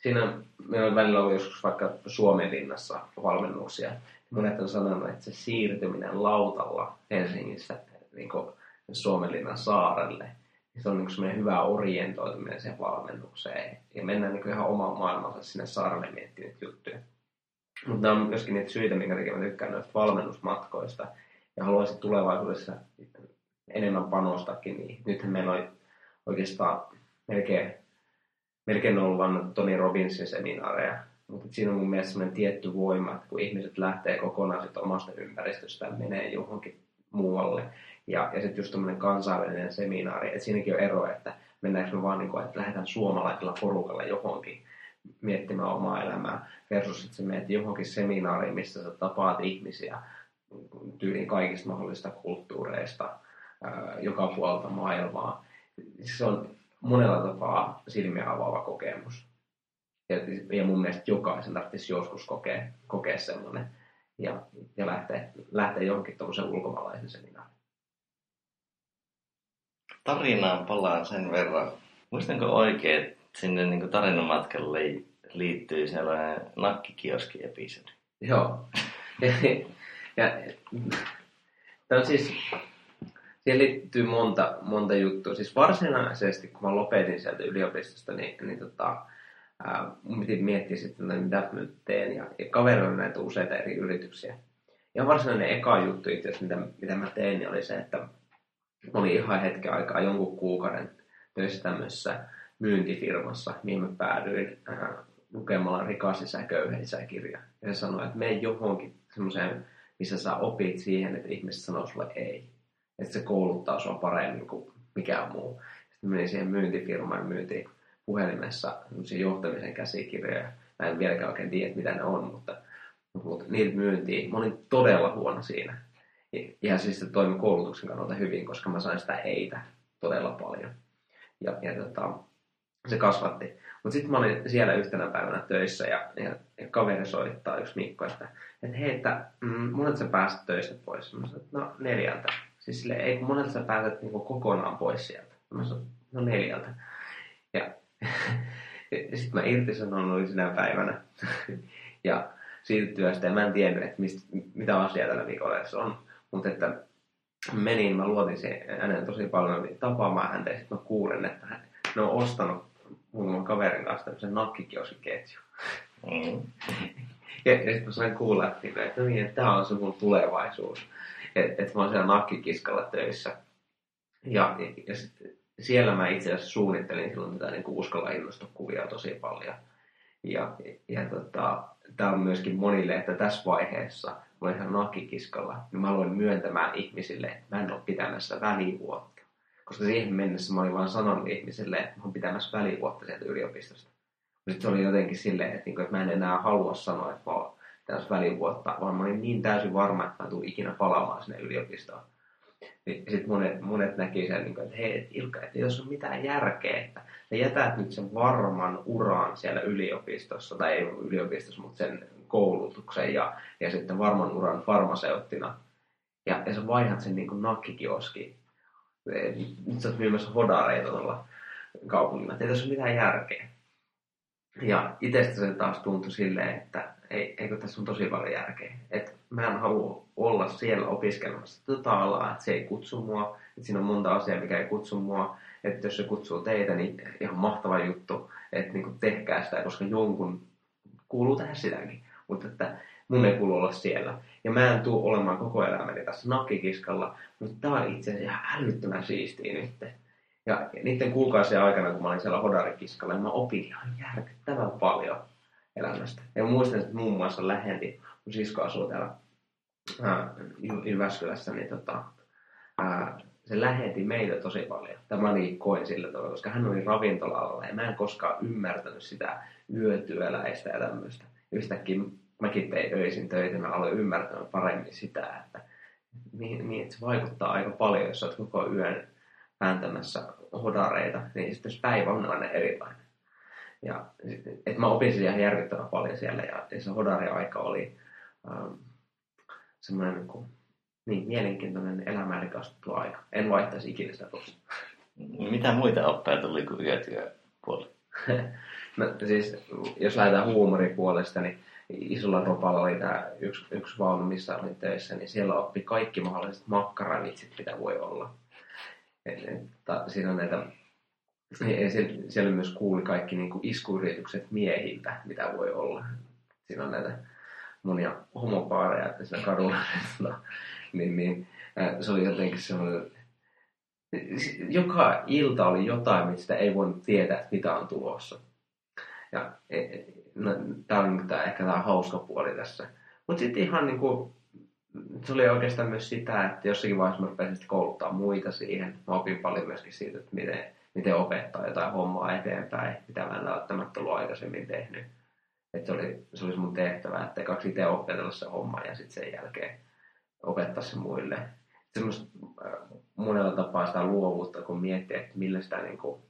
Siinä meillä on välillä ollut joskus vaikka Suomen linnassa valmennuksia, monet on sanonut, että se siirtyminen lautalla Helsingistä niin Suomenlinnan saarelle, niin se on niin semmoinen hyvä orientoituminen siihen valmennukseen. Ja mennään niin ihan oman maailmansa sinne saarelle miettimään juttuja. Mutta nämä on myöskin niitä syitä, minkä takia mä tykkään noista valmennusmatkoista. Ja haluaisin tulevaisuudessa enemmän panostakin niin Nythän meillä on oikeastaan melkein, melkein ollut vain Tony Robbinsin seminaareja mutta siinä on mun mielestä sellainen tietty voima, että kun ihmiset lähtee kokonaan sit omasta ympäristöstään, menee johonkin muualle. Ja, ja sitten just tämmöinen kansainvälinen seminaari, että siinäkin on ero, että mennäänkö me vaan niin kuin, että lähdetään suomalaisella porukalla johonkin miettimään omaa elämää, versus että sä menet johonkin seminaariin, missä sä tapaat ihmisiä tyyliin kaikista mahdollisista kulttuureista, joka puolta maailmaa. Se on monella tapaa silmiä avaava kokemus. Ja, mun mielestä jokaisen tarvitsisi joskus kokea, kokea semmoinen ja, ja lähteä, lähteä johonkin tuollaisen ulkomaalaisen seminaariin. Tarinaan palaan sen verran. Muistanko oikein, että sinne niin tarinamatkalle liittyy sellainen nakkikioski-episodi? Joo. ja, ja, tämä on siis, siihen liittyy monta, monta juttua. Siis varsinaisesti, kun mä lopetin sieltä yliopistosta, niin, niin tota, ää, mun piti miettiä sitten, että mitä mä nyt teen. Ja, ja kaverilla näitä useita eri yrityksiä. Ja varsinainen eka juttu itse asiassa, mitä, mitä mä tein, niin oli se, että mä olin ihan hetken aikaa jonkun kuukauden töissä tämmöisessä myyntifirmassa, mihin mä päädyin ää, lukemalla rikas isä, köyhä kirja. Ja se sanoi, että mene johonkin semmoiseen, missä sä opit siihen, että ihmiset sanoo sulle ei. Että se kouluttaa sua paremmin kuin mikään muu. Sitten menin siihen myyntifirmaan ja myyntiin puhelimessa johtamisen käsikirjoja. Mä en vieläkään oikein tiedä, mitä ne on, mutta, mutta niitä myyntiin. Mä olin todella huono siinä. Ja siis se toimi koulutuksen kannalta hyvin, koska mä sain sitä eitä todella paljon. Ja, ja tota, se kasvatti. Mutta sitten mä olin siellä yhtenä päivänä töissä ja, ja, ja kaveri soittaa yksi Mikko, että, että hei, että mm, monet sä pääsit töistä pois? Mä sanoin, no neljältä. Siis sille, ei kun monelta sä päätät niin kokonaan pois sieltä. Mä sanoin, no neljältä. Ja sitten mä irtisanoin sinä päivänä. ja siitä työstä, ja mä en tiennyt, että mistä, mitä asiaa tällä viikolla edes on. Mutta että menin, mä luotin siihen hänen tosi paljon niin tapaamaan häntä, ja sitten mä kuulen, että hän, ne on ostanut muutaman kaverin kanssa tämmöisen nakkikioskiketju. Mm. ja, ja sitten mä sain kuulla, että, että, no niin, että tämä on se mun tulevaisuus. Että et mä oon siellä nakkikiskalla töissä. Ja, ja, ja sit, siellä mä itse asiassa suunnittelin silloin tätä niin uskalla innostokuvia tosi paljon. Ja, ja tota, tämä on myöskin monille, että tässä vaiheessa mä olen ihan nakkikiskalla, niin mä aloin myöntämään ihmisille, että mä en ole pitämässä välivuotta. Koska siihen mennessä mä olin vaan sanonut ihmisille, että mä oon pitämässä välivuotta sieltä yliopistosta. Sitten se oli jotenkin silleen, että, niinku, että mä en enää halua sanoa, että mä oon tässä välivuotta, vaan mä olin niin täysin varma, että mä tulen ikinä palaamaan sinne yliopistoon. Niin sitten monet, monet näki sen, niin kuin, että hei, Ilkka, että jos on mitään järkeä, että sä jätät nyt sen varman uran siellä yliopistossa, tai ei yliopistossa, mutta sen koulutuksen ja, ja sitten varman uran farmaseuttina, ja, ja sä vaihdat sen niin kuin nakkikioskiin. Nyt sä oot myymässä hodareita tuolla kaupungilla, ei tässä ole mitään järkeä. Ja itsestä se taas tuntui silleen, että ei, eikö tässä on tosi paljon järkeä. Että mä en halua olla siellä opiskelemassa tota alaa, että se ei kutsu mua. Että siinä on monta asiaa, mikä ei kutsu mua. Että jos se kutsuu teitä, niin ihan mahtava juttu, että niin tehkää sitä, koska jonkun kuuluu tehdä sitäkin. Mutta että mun ei kuulu olla siellä. Ja mä en tule olemaan koko elämäni tässä nakkikiskalla, mutta tää on itse asiassa ihan älyttömän siistiä nyt. Ja niiden kuukausien aikana, kun mä olin siellä Hodarikiskalla, niin mä opin ihan järkyttävän paljon elämästä. Ja muistan, että muun muassa lähendi, kun sisko asuu täällä Jyväskylässä, niin tota, ää, se lähetti meitä tosi paljon. Tämä niin koin sillä tavalla, koska hän oli ravintolalla ja mä en koskaan ymmärtänyt sitä yötyöläistä ja tämmöistä. Yhtäkkiä mäkin tein öisin töitä, mä aloin ymmärtämään paremmin sitä, että niin, niin, että se vaikuttaa aika paljon, jos olet koko yön vääntämässä hodareita, niin sitten jos päivä on aina erilainen. Ja että mä opin ihan järkyttävän paljon siellä ja, ja se hodari-aika oli ähm, semmoinen niin, kuin, niin mielenkiintoinen elämää rikastettu aika. En vaihtaisi ikinä sitä pois. Mitä muita oppeja tuli kuin yötyöpuoli? no siis, jos lähdetään huumoripuolesta, niin isolla ropalla oli tämä yksi, yksi vaunu, missä olin töissä, niin siellä oppi kaikki mahdolliset makkaravitsit, mitä voi olla. Et, et, ta, siinä on näitä, ja siellä, siellä myös kuuli kaikki niin kuin iskuyritykset miehiltä, mitä voi olla. Siinä on näitä monia homopaareja, siinä kadulla, niin, niin se oli jotenkin semmoinen, joka ilta oli jotain, mistä ei voinut tietää, että mitä on tulossa. Ja e, e, no, tämä on tämä, ehkä tämä hauska puoli tässä. Mutta sitten ihan niin kuin, se oli oikeastaan myös sitä, että jossakin vaiheessa mä rupesin kouluttaa muita siihen. Mä opin paljon myöskin siitä, että miten, miten opettaa jotain hommaa eteenpäin, mitä mä en välttämättä ollut aikaisemmin tehnyt. Että se oli, se oli mun tehtävä, että kaksi itse opetella se homma ja sitten sen jälkeen opettaa se muille. Semmoista äh, monella tapaa sitä luovuutta, kun miettii, että millä sitä niin kuin,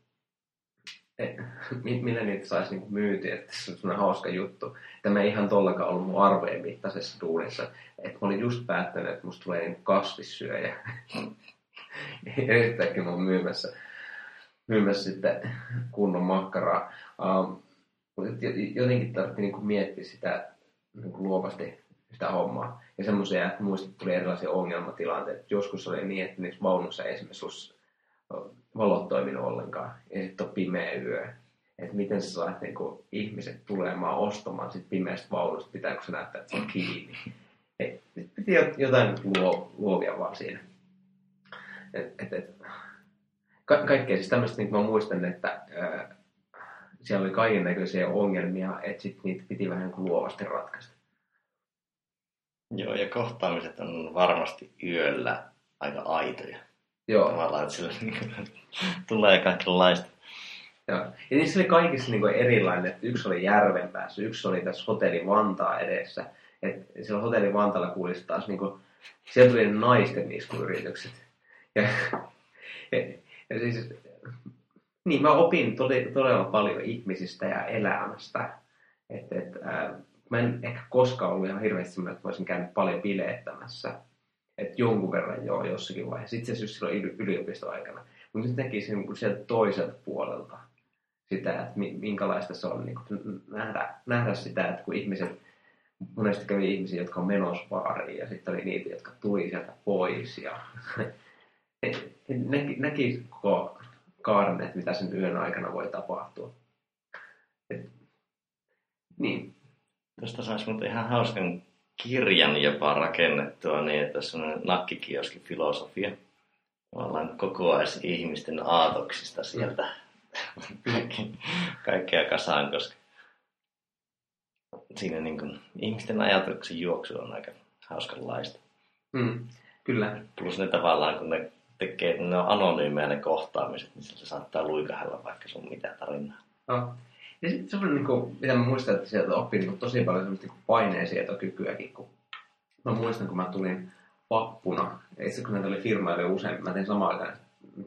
et, millä niitä saisi niin myytyä, että se on sellainen hauska juttu. Tämä ei ihan tollakaan ollut mun arvojen mittaisessa duunissa. Että mä olin just päättänyt, että musta tulee niin kasvissyöjä. yhtäkkiä mä oon myymässä, myymässä sitten kunnon makkaraa. Um, jotenkin tarvittiin niin miettiä sitä niin kuin luovasti sitä hommaa. Ja semmoisia, että muista tuli erilaisia ongelmatilanteita. Joskus oli niin, että niissä vaunussa esimerkiksi valot toiminut ollenkaan. Ja sitten on pimeä yö. Että miten sä saat niin kuin, ihmiset tulemaan ostamaan sit pimeästä vaunusta, pitääkö se näyttää, että se on kiinni. Et, piti jotain luo, luovia vaan siinä. Et, et, et, ka- kaikkea siis tämmöistä, niin mä muistan, että ää, siellä oli kaiken näköisiä ongelmia, että sit niitä piti vähän niin luovasti ratkaista. Joo, ja kohtaamiset on varmasti yöllä aika aitoja. Joo. Tavallaan, että sillä tulee kaikenlaista. Joo. Ja niissä oli kaikissa niin kuin erilainen. Että yksi oli järven päässä, yksi oli tässä hotelli Vantaa edessä. Et siellä hotelli Vantaalla kuulisi taas, niin kuin, siellä tuli naisten iskuyritykset. Ja, ja, ja siis, niin mä opin todella, paljon ihmisistä ja elämästä. Et, et, äh, mä en ehkä koskaan ollut ihan hirveästi semmoinen, että mä olisin käynyt paljon bileettämässä. että jonkun verran joo jossakin vaiheessa. Itse asiassa silloin yliopistoaikana. Mutta nyt näkisin niin sieltä toiselta puolelta sitä, että minkälaista se on niin kuin nähdä, nähdä sitä, että kun ihmiset, monesti kävi ihmisiä, jotka on menossa baariin ja sitten oli niitä, jotka tuli sieltä pois ja näki, näki koko kaaren, että mitä sen yön aikana voi tapahtua. Et, niin. Tuosta saisi mutta ihan hauskan kirjan jopa rakennettua niin, että tässä on nakkikioski filosofia. Ollaan kokoais ihmisten aatoksista sieltä kaikkea kasaan, koska siinä niin kuin, ihmisten ajatuksen juoksu on aika hauskanlaista. Mm, kyllä. Plus ne tavallaan, kun ne tekee, ne on anonyymejä ne kohtaamiset, niin se saattaa luikahella vaikka sun mitä tarinaa. No. Ja sitten semmoinen, niin kuin, mitä mä muistan, että sieltä oppii niin tosi paljon semmoista niin paineensietokykyäkin, kun mä muistan, kun mä tulin vappuna, itse kun näitä oli firmoja usein, mä tein samaan aikaan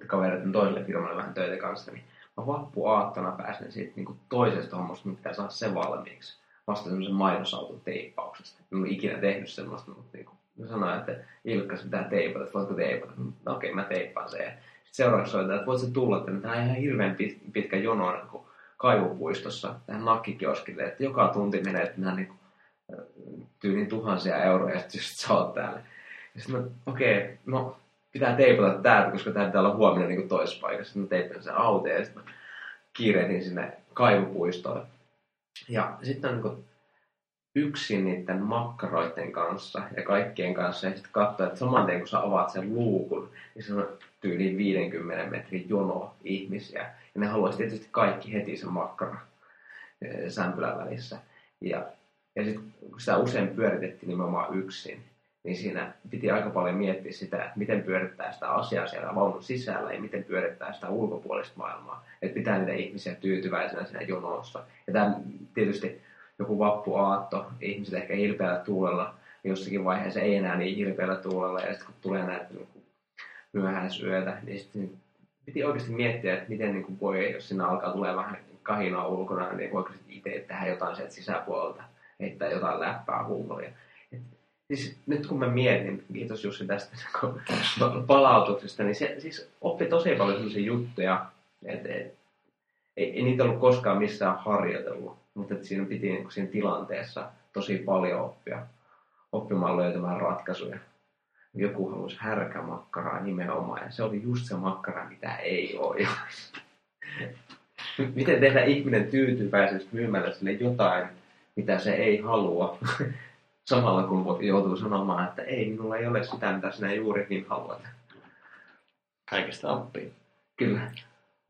kavereiden toiselle firmalle vähän töitä kanssa, niin mä vappuaattona pääsin siitä niin kuin toisesta hommasta, mitä pitää saada se valmiiksi. Vasta semmoisen mainosauton teippauksesta. En ole ikinä tehnyt semmoista, mutta niin kuin, mä sanoin, että Ilkka, pitää teipata, että voitko teipata? No okei, okay, mä teippaan sen. Sitten seuraavaksi soitan, että voit tulla tänne. Tämä on ihan hirveän pitkä jono niin kuin kaivupuistossa tähän nakkikioskille, että joka tunti menee, että nämä niin tyyliin tuhansia euroja, ja sitten sä oot täällä. Ja sitten okei, okay, no pitää teipata täältä, koska tämä pitää olla huomenna niin toisessa paikassa. Sitten mä teippasin sen auto ja sitten kiirehdin sinne kaivupuistoon. Ja sitten on niin yksin niiden makkaroiden kanssa ja kaikkien kanssa ja sitten katsoa, että saman tien kun sä avaat sen luukun, niin se on tyyliin 50 metrin jono ihmisiä. Ja ne haluaisi tietysti kaikki heti sen makkara eh, sämpylän välissä. Ja, ja sitten kun sitä usein pyöritettiin nimenomaan yksin, niin siinä piti aika paljon miettiä sitä, että miten pyörittää sitä asiaa siellä vaunun sisällä ja miten pyörittää sitä ulkopuolista maailmaa. Että pitää niitä ihmisiä tyytyväisenä siinä jonossa. Ja tämä tietysti joku vappuaatto, ihmiset ehkä hilpeällä tuulella, jossakin vaiheessa ei enää niin hilpeällä tuulella, ja sitten kun tulee näitä niin myöhäisyötä, niin sitten piti oikeasti miettiä, että miten niin kuin voi, jos siinä alkaa tulee vähän kahinoa ulkona, niin voiko itse tehdä jotain sieltä sisäpuolelta, heittää jotain läppää huumoria. Siis nyt kun mä mietin, kiitos Jussi tästä palautuksesta, niin se siis oppi tosi paljon sellaisia juttuja, että et, ei, ei niitä ollut koskaan missään harjoitellut, mutta että siinä piti niin siinä tilanteessa tosi paljon oppia, oppimaan löytämään ratkaisuja. Joku halusi härkämakkaraa nimenomaan, ja se oli just se makkara, mitä ei ole. Miten tehdä ihminen tyytyväiseksi myymällä sille jotain, mitä se ei halua, samalla kun joutuu sanomaan, että ei, minulla ei ole sitä, mitä sinä juurikin haluat. Kaikesta oppii. Kyllä.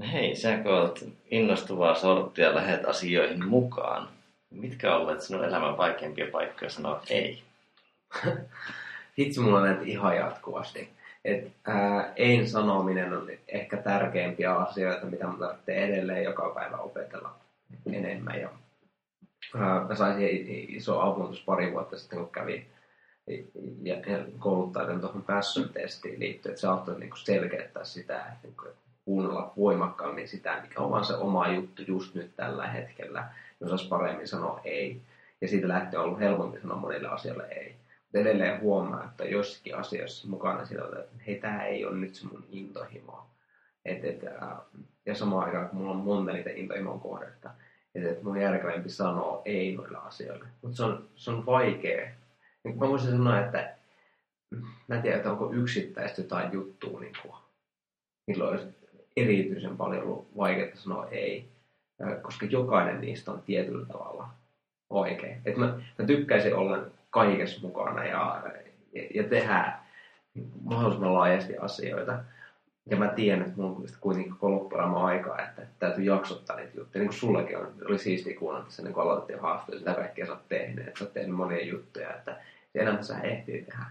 Hei, sä kun olet innostuvaa sorttia lähet asioihin mukaan, mitkä ovat sinun elämän vaikeimpia paikkoja sanoa ei? Hitsi mulla näitä ihan jatkuvasti. Et, ää, ei sanominen on ehkä tärkeimpiä asioita, mitä mun tarvitsee edelleen joka päivä opetella enemmän. Ja, ää, mä sain iso avun pari vuotta sitten, kun kävin ja, ja kouluttaudun tuohon passion-testiin liittyen, että se auttoi niin selkeyttää sitä, että, niin kuin, kuunnella voimakkaammin sitä, mikä on vaan se oma juttu just nyt tällä hetkellä, jos olisi paremmin sanoa ei. Ja siitä lähtee ollut helpompi sanoa monille asioille ei. Mutta edelleen huomaa, että jossakin asioissa mukana sillä että hei, tämä ei ole nyt se mun intohimo. Et, et, ja samaan aikaan, kun mulla on monta niitä intohimon kohdetta, että et mun järkevämpi sanoa ei noille asioille. Mutta se on, se on vaikea. Niin mä voisin sanoa, että mä en tiedä, että onko yksittäistä jotain juttua, niin kuin, milloin erityisen paljon ollut vaikeaa sanoa ei, koska jokainen niistä on tietyllä tavalla oikein. Et mä, mä tykkäisin olla kaikessa mukana ja, ja, tehdä mahdollisimman laajasti asioita. Ja mä tiedän, että mulla on kuitenkin koko aikaa, että täytyy jaksottaa niitä juttuja. Niin kuin sullekin on, oli siistiä kuunnella tässä, niin kun aloitettiin haastattelua, sitä kaikkea sä oot tehnyt, että sä oot tehnyt monia juttuja, että elämässä ehtii tehdä.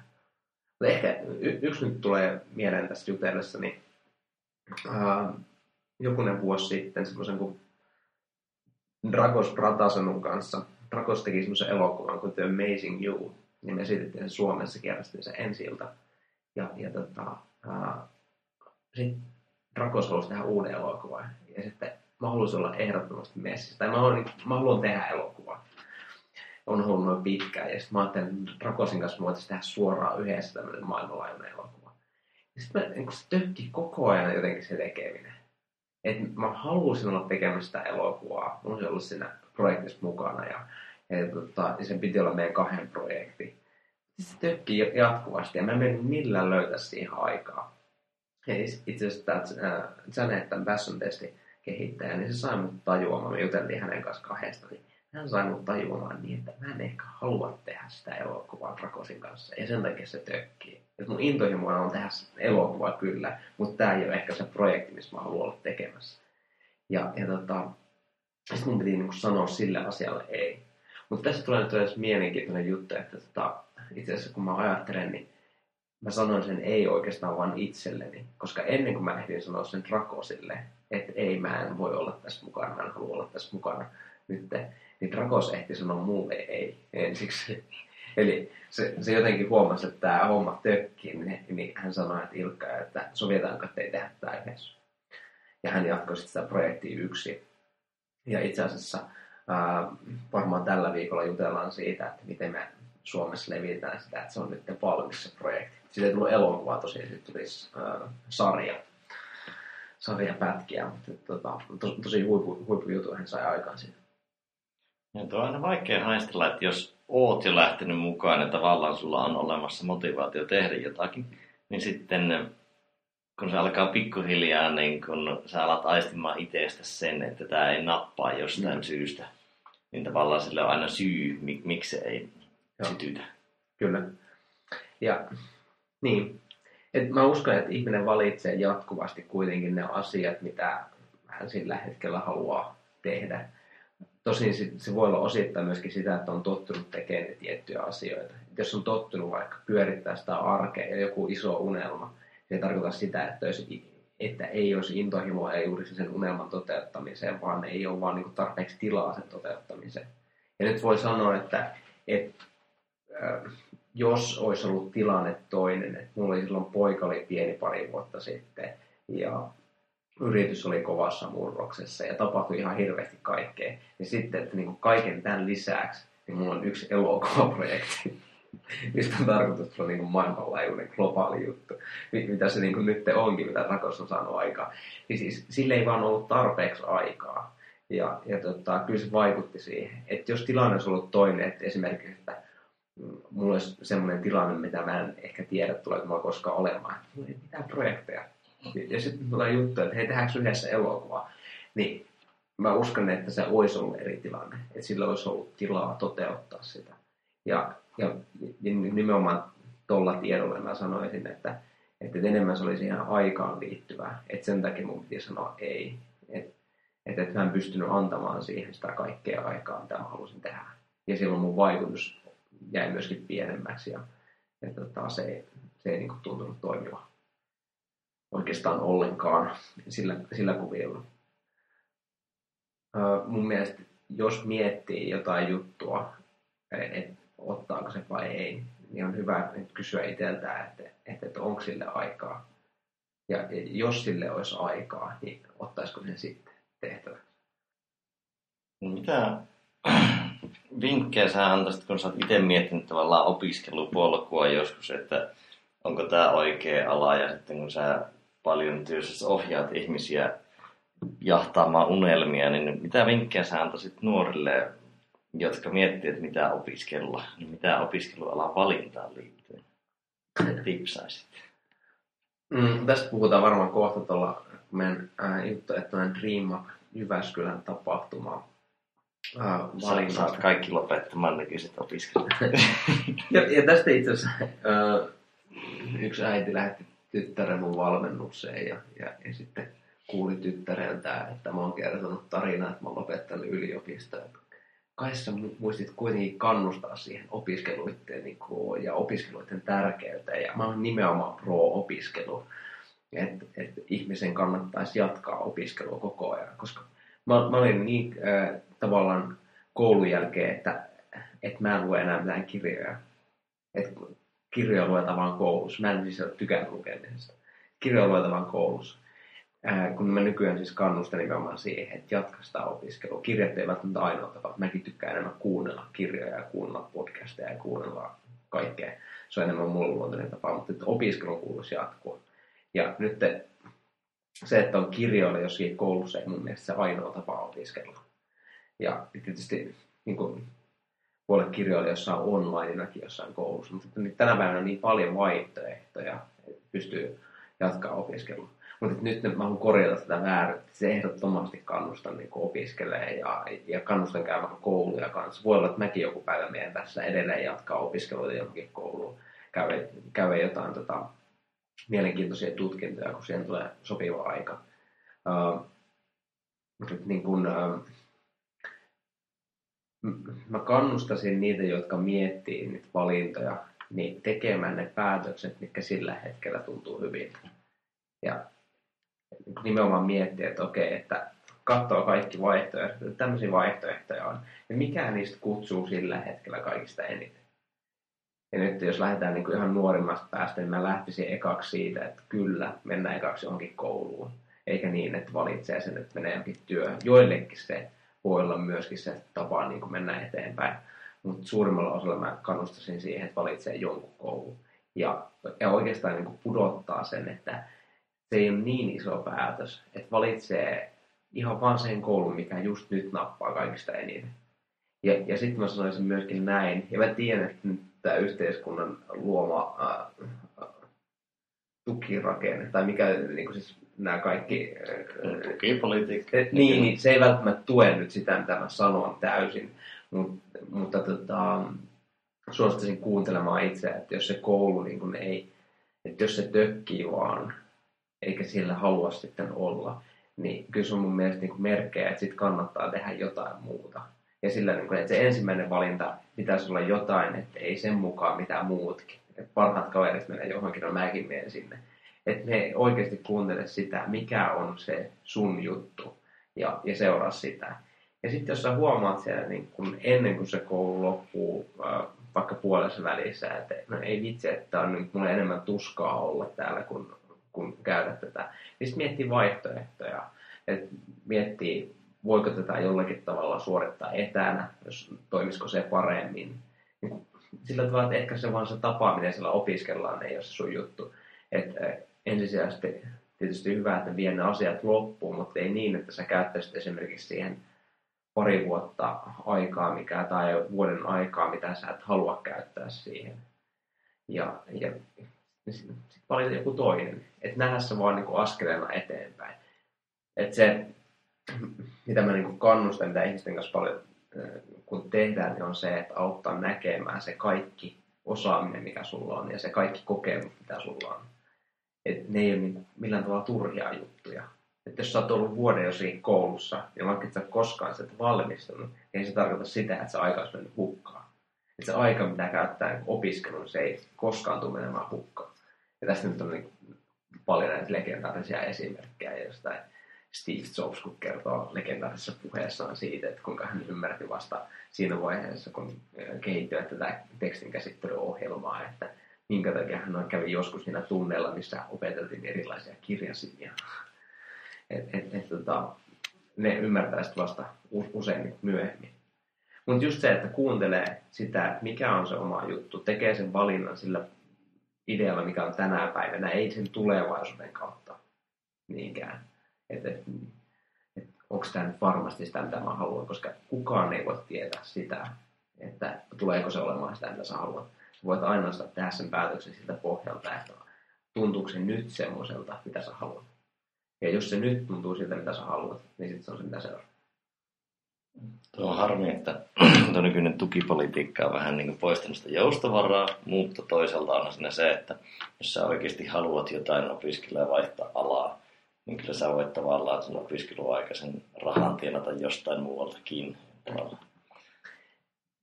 Mutta ehkä y- yksi nyt tulee mieleen tässä jutellessa, niin äh, jokunen vuosi sitten semmoisen kuin Dragos Pratasenun kanssa. Dragos teki semmoisen elokuvan kuin The Amazing You, niin me esitettiin sen Suomessa, kierrästin sen ensiltä. Ja, ja tota, sitten Dragos halusi tehdä uuden elokuvan. Ja sitten mä haluaisin olla ehdottomasti messissä. Tai mä haluan, mä haluan tehdä elokuvaa. on ollut noin pitkään. Ja sitten mä ajattelin, että Rakosin kanssa voitaisiin tehdä suoraan yhdessä tämmöinen maailmanlaajuinen elokuva. Sitten niin se tökki koko ajan jotenkin se tekeminen. Et mä halusin olla tekemässä sitä elokuvaa. Mä olisin ollut siinä projektissa mukana ja, ja, tota, sen piti olla meidän kahden projekti. Sitten se tökki jatkuvasti ja mä en millään löytää siihen aikaa. Ja itse asiassa tämä äh, Janet, tämän Passion testi kehittäjä, niin se sai mut tajuamaan, me juteltiin hänen kanssa kahdesta, niin hän sai mut tajuamaan niin, että mä en ehkä halua tehdä sitä elokuvaa Rakosin kanssa. Ja sen takia se tökkii. Et mun intohimo on tehdä elokuvaa kyllä, mutta tämä ei ole ehkä se projekti, missä mä haluan olla tekemässä. Ja, ja tota, sitten mun piti niin sanoa sille asialle ei. Mutta tässä tulee nyt edes mielenkiintoinen juttu, että tota, itse asiassa kun mä ajattelen, niin mä sanoin sen ei oikeastaan vain itselleni. Koska ennen kuin mä ehdin sanoa sen Drakosille, että ei mä en voi olla tässä mukana, mä en halua olla tässä mukana nyt, niin Drakos ehti sanoa mulle ei ensiksi. Eli se, se jotenkin huomasi, että tämä homma tökkii, niin, niin hän sanoi, että Ilkka, että sovitaanko, että ei tehdä tämä yhdessä. Ja hän jatkoi sitä projektia yksi. Ja itse asiassa ää, varmaan tällä viikolla jutellaan siitä, että miten me Suomessa levitään sitä, että se on nyt valmis se projekti. Siitä ei tullut elokuvaa tosiaan, sitten tulisi ää, sarja, sarja pätkiä, mutta tota, to, tosi huippu, huippu hän sai aikaan siitä. Ja tuo on aina vaikea haistella, että jos oot jo lähtenyt mukaan ja tavallaan sulla on olemassa motivaatio tehdä jotakin, niin sitten kun se alkaa pikkuhiljaa, niin kun sä alat aistimaan itsestä sen, että tämä ei nappaa jostain mm. syystä, niin tavallaan sillä on aina syy, miksi se ei Joo. sytytä. Kyllä. Ja niin, et mä uskon, että ihminen valitsee jatkuvasti kuitenkin ne asiat, mitä hän sillä hetkellä haluaa tehdä. Tosin se voi olla osittain myöskin sitä, että on tottunut tekemään tiettyjä asioita. Jos on tottunut vaikka pyörittää sitä arkea ja joku iso unelma, se ei tarkoita sitä, että, olisi, että ei olisi intohimoa ja juuri sen unelman toteuttamiseen, vaan ei ole vaan niin tarpeeksi tilaa sen toteuttamiseen. Ja nyt voi sanoa, että, että jos olisi ollut tilanne toinen, että mulla oli silloin poika oli pieni pari vuotta sitten ja yritys oli kovassa murroksessa ja tapahtui ihan hirveästi kaikkea, niin sitten, että niin kuin kaiken tämän lisäksi, niin mulla on yksi elokuvaprojekti, mistä on tarkoitus olla niin kuin maailmanlaajuinen globaali juttu, mitä se niin kuin nyt onkin, mitä Rakos on saanut aikaa. Niin siis sille ei vaan ollut tarpeeksi aikaa. Ja, ja tota, kyllä se vaikutti siihen, että jos tilanne olisi ollut toinen, että esimerkiksi, että mulla olisi semmoinen tilanne, mitä mä en ehkä tiedä, tuleeko mulla koskaan olemaan. Mulla ei mitään projekteja. Ja sitten tulee juttu, että hei, tehdäänkö yhdessä elokuvaa. Niin mä uskon, että se olisi ollut eri tilanne. Että sillä olisi ollut tilaa toteuttaa sitä. Ja, ja nimenomaan tuolla tiedolla mä sanoisin, että, että enemmän se olisi ihan aikaan liittyvää. Että sen takia mun piti sanoa ei. Että et, et mä en pystynyt antamaan siihen sitä kaikkea aikaa, mitä mä halusin tehdä. Ja silloin mun vaikutus jäi myöskin pienemmäksi ja, ja tota, se ei, se ei niin tuntunut toimiva oikeastaan ollenkaan sillä, sillä kuviolla. mun mielestä, jos miettii jotain juttua, että ottaako se vai ei, niin on hyvä nyt kysyä itseltään, että, että, että onko sille aikaa. Ja jos sille olisi aikaa, niin ottaisiko sen sitten tehtäväksi? Mitä vinkkejä sä antaisit, kun sä oot itse miettinyt tavallaan opiskelupolkua joskus, että onko tämä oikea ala ja sitten kun sä paljon työssä ohjaat ihmisiä jahtaamaan unelmia, niin mitä vinkkejä sä antaisit nuorille, jotka miettii, että mitä opiskella, niin mitä opiskelualan valintaan liittyy? Tipsaisit. Mm, tästä puhutaan varmaan kohta tuolla meidän äh, juttu, että Dream Up Jyväskylän tapahtuma äh, valinnasta. Saat kaikki lopettamaan nykyiset opiskelijat. ja, ja tästä itse asiassa äh, yksi äiti lähetti tyttären mun valmennukseen ja, ja, ja sitten kuuli tyttäreltä, että mä oon kertonut tarinaa, että mä oon lopettanut yliopistoa. Kai sä muistit kuitenkin kannustaa siihen opiskeluiden niin kuin, ja opiskeluiden tärkeyteen. Ja mä oon nimenomaan pro-opiskelu. Että et ihmisen kannattaisi jatkaa opiskelua koko ajan. Koska mä, mä olin niin äh, tavallaan koulun jälkeen, että, että mä en lue enää mitään kirjoja. Että kirjoja luetaan koulussa. Mä en siis ole tykännyt lukemisesta. Kirjoja luetaan koulussa. ää, kun mä nykyään siis kannustan nimenomaan siihen, että jatka sitä opiskelua. Kirjat eivät välttämättä ainoa tapa. Mäkin tykkään enemmän kuunnella kirjoja ja kuunnella podcasteja ja kuunnella kaikkea. Se on enemmän mulle luontainen tapa, mutta että opiskelu kuuluisi jatkua. Ja nyt se, että on kirjoilla jossakin koulussa, ei mun mielestä se ainoa tapa opiskella. Ja tietysti niin kuin, olla kirjoilla jossain onlineinakin jossain koulussa, mutta tänä päivänä on niin paljon vaihtoehtoja, että pystyy jatkaa opiskelua. Mutta nyt mä haluan korjata sitä vääryyttä. Se ehdottomasti kannustan niin opiskelemaan ja, ja kannustan käymään kouluja kanssa. Voi olla, että mäkin joku päivä meidän tässä edelleen jatkaa opiskelua johonkin kouluun. Käy, käy jotain tota, mielenkiintoisia tutkintoja, kun siihen tulee sopiva aika. Uh, niin kun, uh, mä kannustasin niitä, jotka miettii niitä valintoja, niin tekemään ne päätökset, mitkä sillä hetkellä tuntuu hyvin. Ja nimenomaan miettiä, että okei, että katsoo kaikki vaihtoehdot, että tämmöisiä vaihtoehtoja on. Ja mikä niistä kutsuu sillä hetkellä kaikista eniten. Ja nyt jos lähdetään niin ihan nuorimmasta päästä, niin mä lähtisin ekaksi siitä, että kyllä, mennään ekaksi johonkin kouluun. Eikä niin, että valitsee sen, että menee johonkin työhön. Joillekin se voi olla myöskin se tapa niin kuin mennä eteenpäin. Mutta suurimmalla osalla mä kannustaisin siihen, että valitsee jonkun koulun. Ja, ja oikeastaan niin kuin pudottaa sen, että se ei ole niin iso päätös, että valitsee ihan vaan sen koulun, mikä just nyt nappaa kaikista eniten. Ja, ja sitten mä sanoisin myöskin näin, ja mä tiedän, että tämä yhteiskunnan luoma äh, tukirakenne, tai mikä niin kuin siis nämä kaikki... Äh, Tukipolitiikka. Niin, niin, se ei välttämättä tue nyt sitä, mitä mä sanon täysin, Mut, mutta tota, suosittaisin kuuntelemaan itse, että jos se koulu niin kuin ei, että jos se tökkii vaan eikä sillä halua sitten olla, niin kyllä se on mun mielestä niin merkkejä, että sitten kannattaa tehdä jotain muuta. Ja sillä, niin kuin, että se ensimmäinen valinta pitäisi olla jotain, että ei sen mukaan mitään muutkin. Että parhaat kaverit menee johonkin, no mäkin menen sinne. Että ne oikeasti kuuntele sitä, mikä on se sun juttu ja, ja seuraa sitä. Ja sitten jos sä huomaat siellä niin kun ennen kuin se koulu loppuu, vaikka puolessa välissä, että no ei vitsi, että on nyt mulle enemmän tuskaa olla täällä kuin kun käydä tätä. Niin sitten miettii vaihtoehtoja. Et miettii, voiko tätä jollakin tavalla suorittaa etänä, jos toimisiko se paremmin. Niin sillä tavalla, että ehkä se vaan se tapaaminen siellä opiskellaan ei ole se sun juttu. Et ensisijaisesti tietysti hyvä, että vie ne asiat loppuun, mutta ei niin, että sä käyttäisit esimerkiksi siihen pari vuotta aikaa mikä, tai vuoden aikaa, mitä sä et halua käyttää siihen. Ja, ja sitten valita joku toinen. Että nähdä se vaan niin kuin askeleena eteenpäin. Että se, mitä mä niin kuin kannustan mitä ihmisten kanssa paljon kun tehdään, niin on se, että auttaa näkemään se kaikki osaaminen, mikä sulla on, ja se kaikki kokemus, mitä sulla on. Että ne ei ole niin millään tavalla turhia juttuja. Että jos sä oot ollut vuoden jo siinä koulussa, ja vaikka et sä koskaan sitä valmistunut, niin ei se tarkoita sitä, että se aika olisi mennyt hukkaan. Että se aika, mitä käyttää opiskeluun, se ei koskaan tule menemään hukkaan. Ja tästä nyt on niin paljon näitä legendaarisia esimerkkejä jostain Steve Jobs, kun kertoo legendaarisessa puheessaan siitä, että kuinka hän ymmärti vasta siinä vaiheessa, kun kehittyi tätä tekstinkäsittelyohjelmaa, että minkä takia hän kävi joskus siinä tunneilla, missä opeteltiin erilaisia kirjasimia. Et, et, et, tota, ne ymmärtää sitten vasta usein myöhemmin. Mutta just se, että kuuntelee sitä, mikä on se oma juttu, tekee sen valinnan sillä idealla, mikä on tänä päivänä, ei sen tulevaisuuden kautta niinkään. Että et, et, onko tämä nyt varmasti sitä, mitä mä haluan, koska kukaan ei voi tietää sitä, että tuleeko se olemaan sitä, mitä sä haluat. Voit ainoastaan tehdä sen päätöksen siltä pohjalta, että tuntuuko se nyt semmoiselta, mitä sä haluat. Ja jos se nyt tuntuu siltä, mitä sä haluat, niin sitten se on se, mitä seuraa. Tuo on harmi, että tuo nykyinen tukipolitiikka on vähän niin kuin poistanut sitä joustavaraa, mutta toisaalta on siinä se, että jos sä oikeasti haluat jotain opiskella ja vaihtaa alaa, niin kyllä sä voit tavallaan sen opiskeluaikaisen rahan tienata jostain muualtakin. Tavallaan.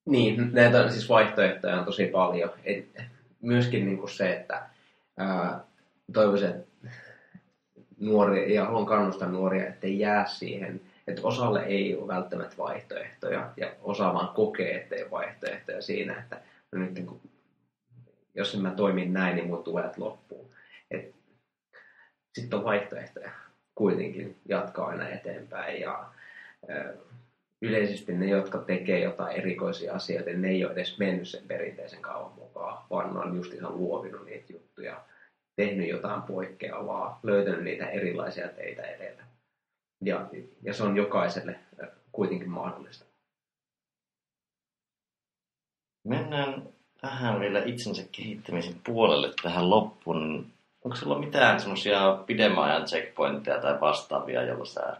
Niin, näitä siis vaihtoehtoja on tosi paljon. Et myöskin niin kuin se, että ää, toivoisin, että nuori, ja haluan kannustaa nuoria, ettei jää siihen että osalle ei ole välttämättä vaihtoehtoja ja osa vaan kokee, että ei ole vaihtoehtoja siinä, että no nyt niin kun, jos mä toimin näin, niin mun tuet loppuu. Sitten on vaihtoehtoja. kuitenkin jatkaa aina eteenpäin ja yleisesti ne, jotka tekee jotain erikoisia asioita, ne ei ole edes mennyt sen perinteisen kauan mukaan, vaan ne on just ihan luovinut niitä juttuja, tehnyt jotain poikkeavaa, löytänyt niitä erilaisia teitä edetä. Ja, ja se on jokaiselle kuitenkin mahdollista. Mennään vähän vielä itsensä kehittämisen puolelle tähän loppuun. Onko sulla mitään semmoisia pidemmän ajan checkpointteja tai vastaavia, joilla sä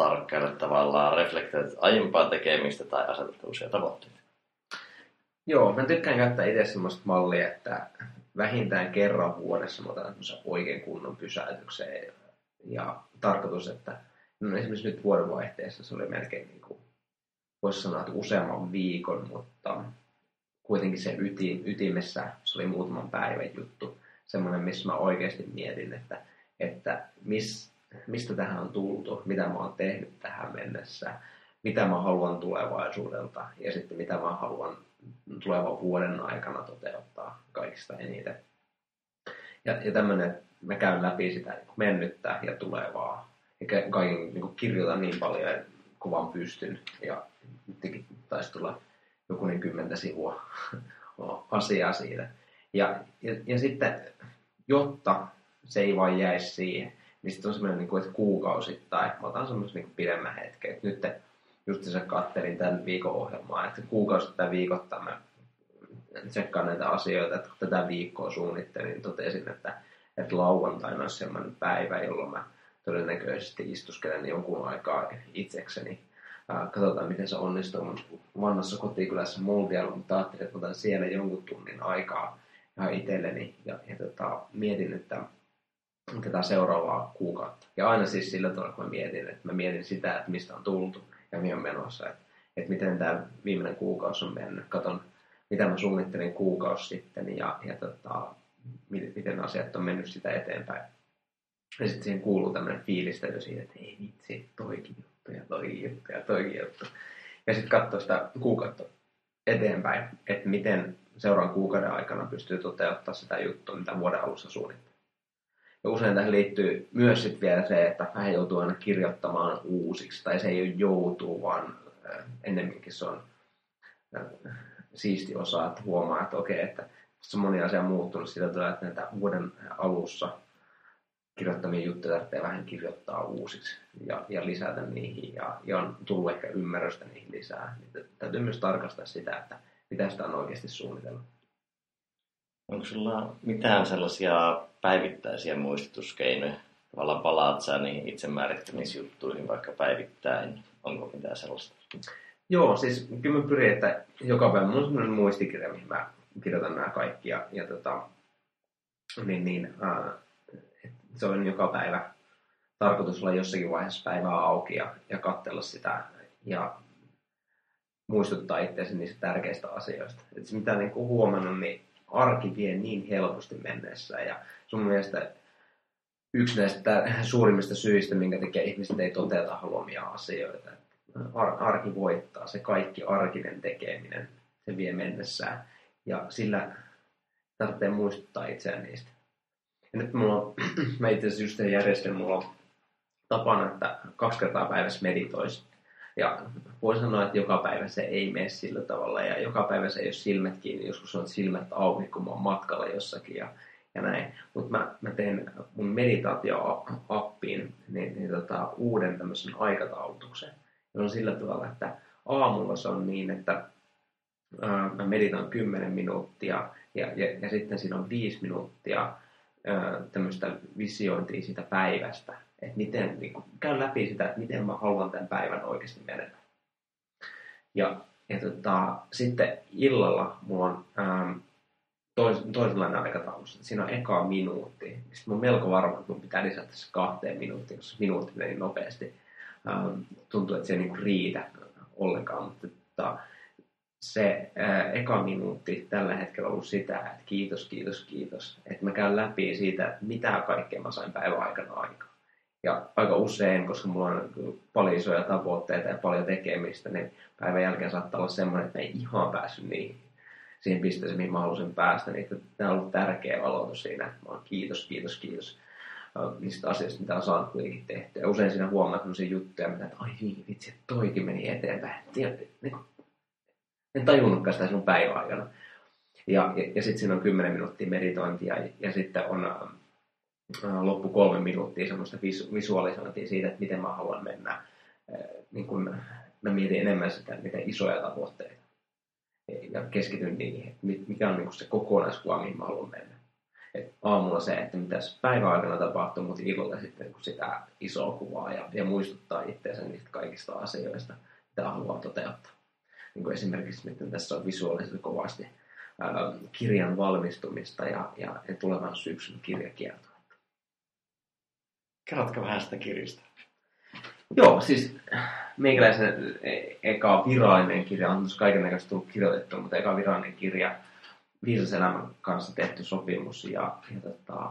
tarkkailet tavallaan, reflektoit aiempaa tekemistä tai asetat uusia tavoitteita? Joo, mä tykkään käyttää itse semmoista mallia, että vähintään kerran vuodessa mä otan oikein kunnon pysäytykseen. Ja tarkoitus, että no esimerkiksi nyt vuodenvaihteessa se oli melkein niin kuin, voisi sanoa, että useamman viikon, mutta kuitenkin se yti, ytimessä se oli muutaman päivän juttu. Semmoinen, missä mä oikeasti mietin, että, että mis, mistä tähän on tultu, mitä mä oon tehnyt tähän mennessä, mitä mä haluan tulevaisuudelta ja sitten mitä mä haluan tulevan vuoden aikana toteuttaa kaikista eniten. Ja, ja tämmöinen, mä käyn läpi sitä niin mennyttä ja tulevaa. Ja kaiken niin kirjoitan niin paljon, kun vaan pystyn. Ja taisi tulla jokunen kymmentä sivua asiaa siitä. Ja, ja, ja sitten, jotta se ei vain jäisi siihen, niin sitten on semmoinen, niin kuin, että kuukausittain, mä otan semmoisen niin pidemmän hetken, että nyt just se kattelin tämän viikon ohjelmaa, että kuukausittain viikoittain mä tsekkaan näitä asioita, että kun tätä viikkoa suunnittelin, niin totesin, että, että lauantaina on semmoinen päivä, jolloin mä todennäköisesti istuskelen jonkun aikaa itsekseni. Katsotaan miten se onnistuu. Mun vanhassa kotikylässä Multialla, mutta ajattelin, että otan siellä jonkun tunnin aikaa ihan itselleni. Ja, ja tota, mietin, että tätä seuraavaa kuukautta. Ja aina siis sillä tavalla, kun mä mietin, että mä mietin sitä, että mistä on tultu ja mihin on menossa, että, että miten tämä viimeinen kuukausi on mennyt. Katon, mitä mä suunnittelin kuukausi sitten ja, ja tota, miten asiat on mennyt sitä eteenpäin. Ja sitten siihen kuuluu tämmöinen fiilistely siitä, että ei vitsi, toikin juttu ja toikin juttu ja toikin juttu. Ja sitten katsoa sitä kuukautta eteenpäin, että miten seuraavan kuukauden aikana pystyy toteuttamaan sitä juttua, mitä vuoden alussa suunnittelee. Ja usein tähän liittyy myös sit vielä se, että vähän joutuu aina kirjoittamaan uusiksi, tai se ei ole joutuu, vaan ennemminkin se on siisti osa, että huomaa, että okei, että se on moni asia muuttunut sillä tavalla, että näitä vuoden alussa kirjoittamia juttuja tarvitsee vähän kirjoittaa uusiksi ja, ja lisätä niihin ja, ja on tullut ehkä ymmärrystä niihin lisää. Niin täytyy myös tarkastaa sitä, että mitä sitä on oikeasti suunnitellut. Onko sulla mitään sellaisia päivittäisiä muistutuskeinoja? Tavallaan palaat sä niihin itsemäärittämisjuttuihin vaikka päivittäin. Onko mitään sellaista? Joo, siis kyllä mä pyrin, että joka päivä mun on muistikirja, mihin mä kirjoitan nämä kaikki. Ja, ja tota, niin, niin, äh, se on joka päivä tarkoitus olla jossakin vaiheessa päivää auki ja, ja katsella sitä ja muistuttaa itseäsi niistä tärkeistä asioista. Et mitä niin huomannut, niin arki vie niin helposti mennessään ja sun mielestä yksi näistä suurimmista syistä, minkä takia ihmiset ei toteuta haluamia asioita. Ar- arki voittaa, se kaikki arkinen tekeminen, se vie mennessään. Ja sillä tarvitsee muistuttaa itseään niistä. Ja nyt mulla on, mä itse asiassa just järjestän, mulla on tapana, että kaksi kertaa päivässä meditoisi. Ja voi sanoa, että joka päivä se ei mene sillä tavalla ja joka päivä se ei ole silmät kiinni. Joskus on silmät auki, kun mä oon matkalla jossakin ja, ja näin. Mutta mä, mä teen mun meditaatio-appiin niin, niin tota, uuden tämmöisen aikataulutuksen. Ja on sillä tavalla, että aamulla se on niin, että ää, mä meditaan 10 minuuttia ja, ja, ja sitten siinä on 5 minuuttia tämmöistä visiointia siitä päivästä. Että miten, niin kuin, käyn läpi sitä, että miten mä haluan tämän päivän oikeasti mennä. Ja, ja tota, sitten illalla mulla on ähm, tois, toisenlainen aikataulussa. Siinä on eka minuutti. Sitten mä oon melko varma, että mun pitää lisätä se kahteen minuuttiin, koska minuutti meni nopeasti. Ähm, tuntuu, että se ei niin kuin riitä ollenkaan, mutta tota, se ää, eka minuutti tällä hetkellä ollut sitä, että kiitos, kiitos, kiitos. Että mä käyn läpi siitä, että mitä kaikkea mä sain päivän aikana aikaa. Ja aika usein, koska mulla on paljon isoja tavoitteita ja paljon tekemistä, niin päivän jälkeen saattaa olla semmoinen, että mä en ihan päässyt niihin, siihen pisteeseen, mihin mä halusin päästä. Niin tämä on ollut tärkeä aloitus siinä. Mä oon kiitos, kiitos, kiitos. niistä asioista, mitä on saanut kuitenkin tehtyä. Usein siinä huomaa sellaisia juttuja, mitä, että ai niin, vitsi, että toikin meni eteenpäin. Niin, en tajunnutkaan sitä sinun päiväaikana. Ja, ja, ja sitten siinä on 10 minuuttia meditointia ja, ja sitten on loppu kolme minuuttia semmoista visu, visualisointia siitä, että miten mä haluan mennä. Äh, niin kun mä mietin enemmän sitä, miten isoja tavoitteita ja keskityn niihin, että mikä on niin se kokonaiskuva, mihin mä haluan mennä. Et aamulla se, että mitä päiväaikana tapahtuu, mutta illalla sitten niin sitä isoa kuvaa ja, ja muistuttaa itseänsä niistä kaikista asioista, mitä haluaa toteuttaa. Niin kuin esimerkiksi miten tässä on visuaalisesti kovasti ää, kirjan valmistumista ja, ja, ja tulevan syksyn kirjakiertoa. Kerrotko vähän sitä kirjasta? Joo, siis meikäläisen e- eka virallinen kirja, on kaiken näköistä tullut kirjoitettu, mutta eka virallinen kirja, Viisas elämän kanssa tehty sopimus ja, ja tota,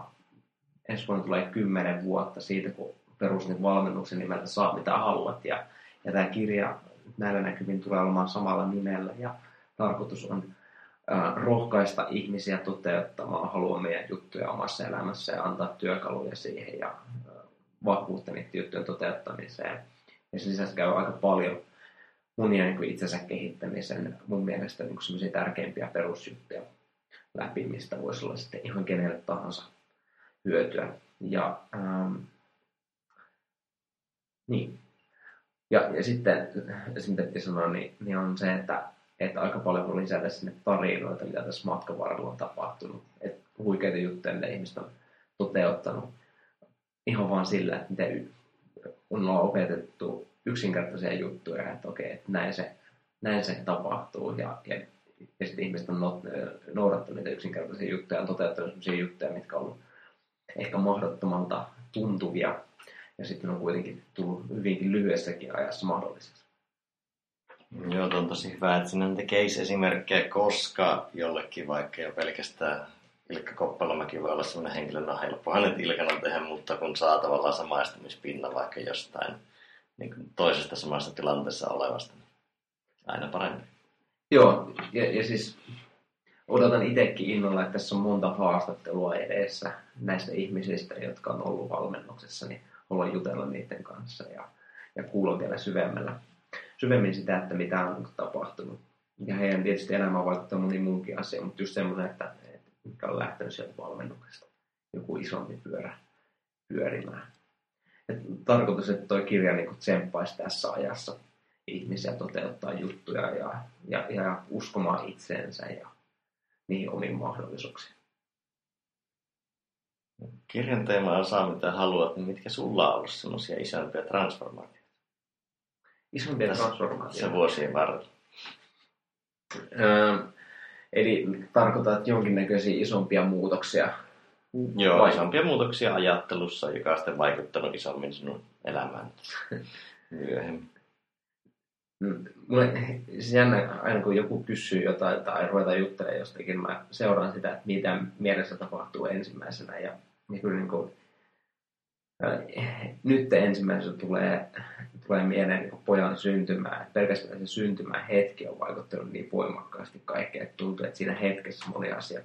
ensi vuonna tulee kymmenen vuotta siitä, kun perustin valmennuksen nimeltä Saa mitä haluat ja, ja tämä kirja näillä näkymin tulee olemaan samalla nimellä ja tarkoitus on äh, rohkaista ihmisiä toteuttamaan haluamia juttuja omassa elämässä ja antaa työkaluja siihen ja äh, vahvuutta niiden juttujen toteuttamiseen. Ja sen lisäksi käy aika paljon monia niin itsensä kehittämisen mun mielestä niin kuin tärkeimpiä perusjuttuja läpi, mistä voisi olla sitten ihan kenelle tahansa hyötyä. Ja, ähm, niin. ja, ja sitten, mitä piti sanoa, niin, niin on se, että, että aika paljon voi lisätä sinne tarinoita, mitä tässä matkan varrella on tapahtunut. Että huikeita juttuja, mitä ihmiset on toteuttanut ihan vaan sillä, että miten on opetettu yksinkertaisia juttuja, että okei, että näin se, näin se tapahtuu ja, ja, ja sitten ihmiset on noudattanut niitä yksinkertaisia juttuja ja toteuttanut sellaisia juttuja, mitkä on ollut ehkä mahdottomalta tuntuvia ja sitten on kuitenkin tullut hyvinkin lyhyessäkin ajassa mahdolliseksi. Joo, on tosi hyvä, että sinä tekee esimerkkejä, koska jollekin vaikka jo pelkästään Ilkka Koppalamäki voi olla sellainen henkilö, no helppo hänet Ilkana tehdä, mutta kun saa tavallaan samaistumispinna vaikka jostain niin kuin toisesta samassa tilanteessa olevasta, niin aina parempi. Joo, ja, ja siis odotan itsekin innolla, että tässä on monta haastattelua edessä näistä ihmisistä, jotka on ollut valmennuksessa, niin haluan jutella niiden kanssa ja, ja kuulla vielä syvemmällä, syvemmin sitä, että mitä on tapahtunut. Ja heidän tietysti elämään vaikuttaa moni muunkin asia, mutta just semmoinen, että, mikä on lähtenyt sieltä valmennuksesta. Joku isompi pyörä pyörimään. Et tarkoitus, että tuo kirja niin tsemppaisi tässä ajassa ihmisiä toteuttaa juttuja ja, ja, ja uskomaan itseensä ja niihin omiin mahdollisuuksiin. Kirjan teema on saa mitä haluat, niin mitkä sulla on ollut sellaisia isompia transformaatioita? Isompia transformaatioita? Se vuosien varrella. Öö, Eli tarkoitat jonkinnäköisiä isompia muutoksia? Joo, vai? isompia muutoksia ajattelussa, joka on sitten vaikuttanut isommin sinun elämään myöhemmin. Mm, mulle siis jännä, aina kun joku kysyy jotain tai ruvetaan juttelemaan jostakin, mä seuraan sitä, että mitä mielessä tapahtuu ensimmäisenä. Ja niin kuin, niin kuin, nyt ensimmäisenä tulee, tulee mieleen niin pojan syntymää. Että pelkästään se syntymän hetki on vaikuttanut niin voimakkaasti kaikkeen, että tuntuu, että siinä hetkessä moni asia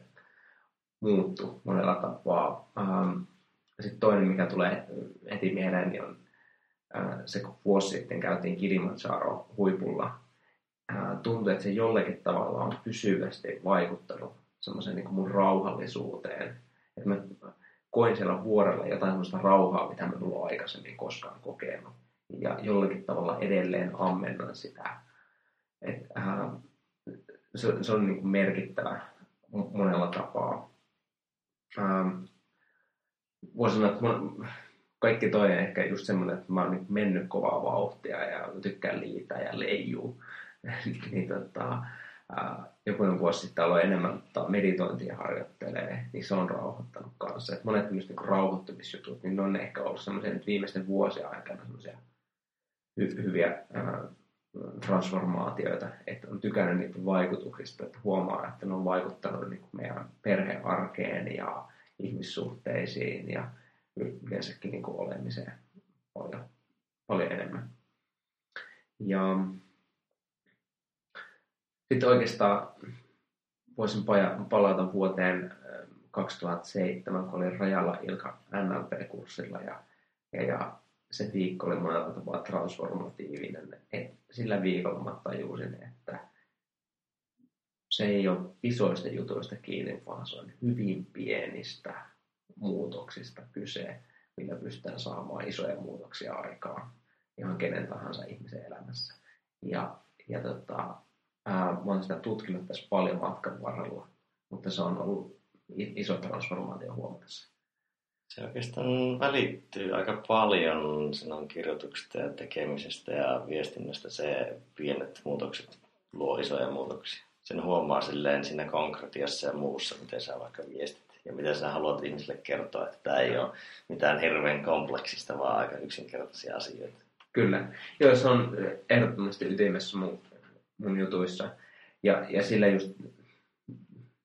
muuttuu monella tapaa. Ähm, Sitten toinen, mikä tulee heti mieleen, niin on äh, se, kun vuosi sitten käytiin Kilimanjaro huipulla. Äh, tuntuu, että se jollakin tavalla on pysyvästi vaikuttanut semmoiseen niin mun rauhallisuuteen. Että mä koin siellä vuorella jotain sellaista rauhaa, mitä mä en ollut aikaisemmin koskaan kokenut. Ja jollakin tavalla edelleen ammennan sitä. Et, äh, se, se on niin kuin merkittävä monella tapaa. Ähm, voisin sanoa, että mun, kaikki toi on ehkä just semmoinen, että mä oon niin mennyt kovaa vauhtia ja tykkään liitä ja leijuu. niin tota, joku vuosi sitten aloin enemmän meditointia harjoittelee, niin se on rauhoittanut kanssa. Et monet tämmöiset niin rauhoittumisjutut, niin ne on ehkä ollut semmoisia nyt viimeisten vuosien aikana semmoisia hyviä transformaatioita, että on tykännyt niiden vaikutuksista, että huomaa, että ne on vaikuttanut niin meidän perhearkeen ja ihmissuhteisiin ja yleensäkin niin kuin olemiseen paljon, paljon enemmän. Ja sitten oikeastaan voisin palata vuoteen 2007, kun olin Rajalla Ilka NLP-kurssilla ja, ja, ja se viikko oli monella tapaa transformatiivinen. Et sillä viikolla mä tajusin, että se ei ole isoista jutuista kiinni, vaan se on hyvin pienistä muutoksista kyse, millä pystytään saamaan isoja muutoksia aikaan ihan kenen tahansa ihmisen elämässä. Ja, ja tota, ää, mä olen sitä tutkinut tässä paljon matkan varrella, mutta se on ollut iso transformaatio huomatessa. Se oikeastaan välittyy aika paljon sinun kirjoituksesta ja tekemisestä ja viestinnästä. Se pienet muutokset luo isoja muutoksia. Sen huomaa silleen siinä konkretiassa ja muussa, miten sä vaikka viestit ja miten sä haluat ihmisille kertoa, että tämä ei ole mitään hirveän kompleksista, vaan aika yksinkertaisia asioita. Kyllä. Joo, se on ehdottomasti ytimessä mun, mun jutuissa. Ja, ja sillä just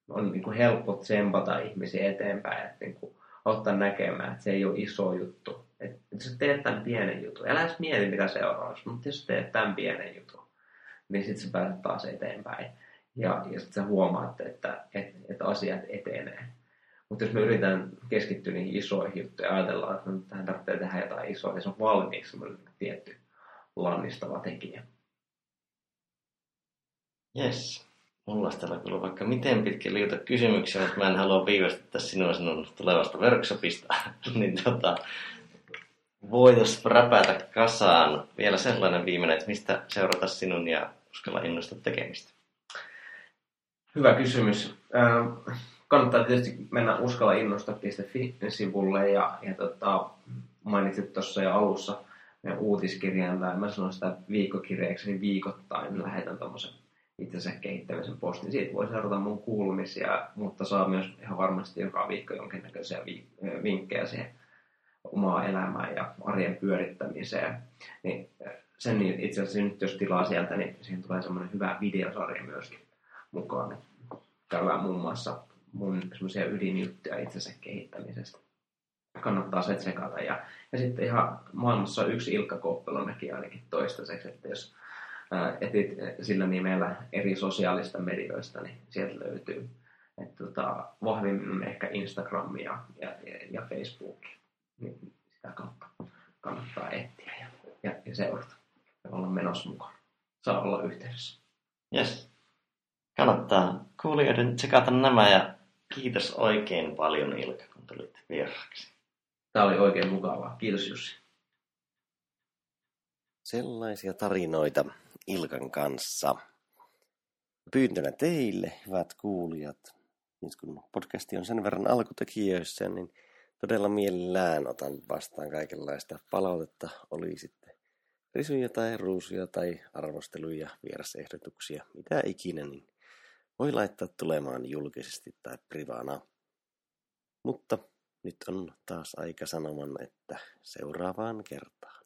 on niin kuin helppo tsempata ihmisiä eteenpäin, että niin kuin ottaa näkemään, että se ei ole iso juttu. Että jos teet tämän pienen jutun, älä edes mieti mitä seuraavaksi, mutta jos teet tämän pienen jutun, niin sitten sä pääset taas eteenpäin. Ja, ja sitten sä huomaat, että, että, että asiat etenee. Mutta jos me yritetään keskittyä niihin isoihin juttuihin ja ajatellaan, että tähän tarvitsee tehdä jotain isoa, niin se on valmiiksi semmoinen tietty lannistava tekijä. Yes. Mulla täällä kyllä vaikka miten pitkä liuta kysymyksiä, mutta mä en halua viivästyttää sinua sinun tulevasta workshopista. niin tota, voitaisiin räpätä kasaan vielä sellainen viimeinen, että mistä seurata sinun ja uskalla innostaa tekemistä? Hyvä kysymys. Ähm, kannattaa tietysti mennä uskalla innosta.fi-sivulle ja, ja tota, mainitsit tuossa jo alussa meidän uutiskirjan, tai mä sanon sitä viikkokirjeeksi, niin viikoittain lähetän tuommoisen itsensä kehittämisen postin. Siitä voi seurata mun kuulumisia, mutta saa myös ihan varmasti joka viikko jonkinnäköisiä vinkkejä siihen omaa elämään ja arjen pyörittämiseen. Niin sen itse asiassa nyt jos tilaa sieltä, niin siihen tulee semmoinen hyvä videosarja myöskin mukaan. Käydään muun muassa mun semmoisia ydinjuttuja itsensä kehittämisestä. Kannattaa se tsekata. Ja, ja sitten ihan maailmassa on yksi Ilkka Koppelomäki ainakin toistaiseksi, että jos etit sillä nimellä eri sosiaalista medioista, niin sieltä löytyy. että tota, vahvimmin ehkä Instagram ja, ja, ja Facebook. Niin sitä kautta kannattaa etsiä ja, ja, ja seurata ja olla menossa mukaan. Saa olla yhteydessä. Yes. Kannattaa kuulijoiden tsekata nämä ja kiitos oikein paljon Ilka, kun tulit vieraaksi. Tämä oli oikein mukavaa. Kiitos Jussi. Sellaisia tarinoita Ilkan kanssa. Pyyntönä teille, hyvät kuulijat, nyt kun podcasti on sen verran alkutekijöissä, niin todella mielellään otan vastaan kaikenlaista palautetta, oli sitten risuja tai ruusuja tai arvosteluja, vierasehdotuksia, mitä ikinä, niin voi laittaa tulemaan julkisesti tai privana. Mutta nyt on taas aika sanoman, että seuraavaan kertaan.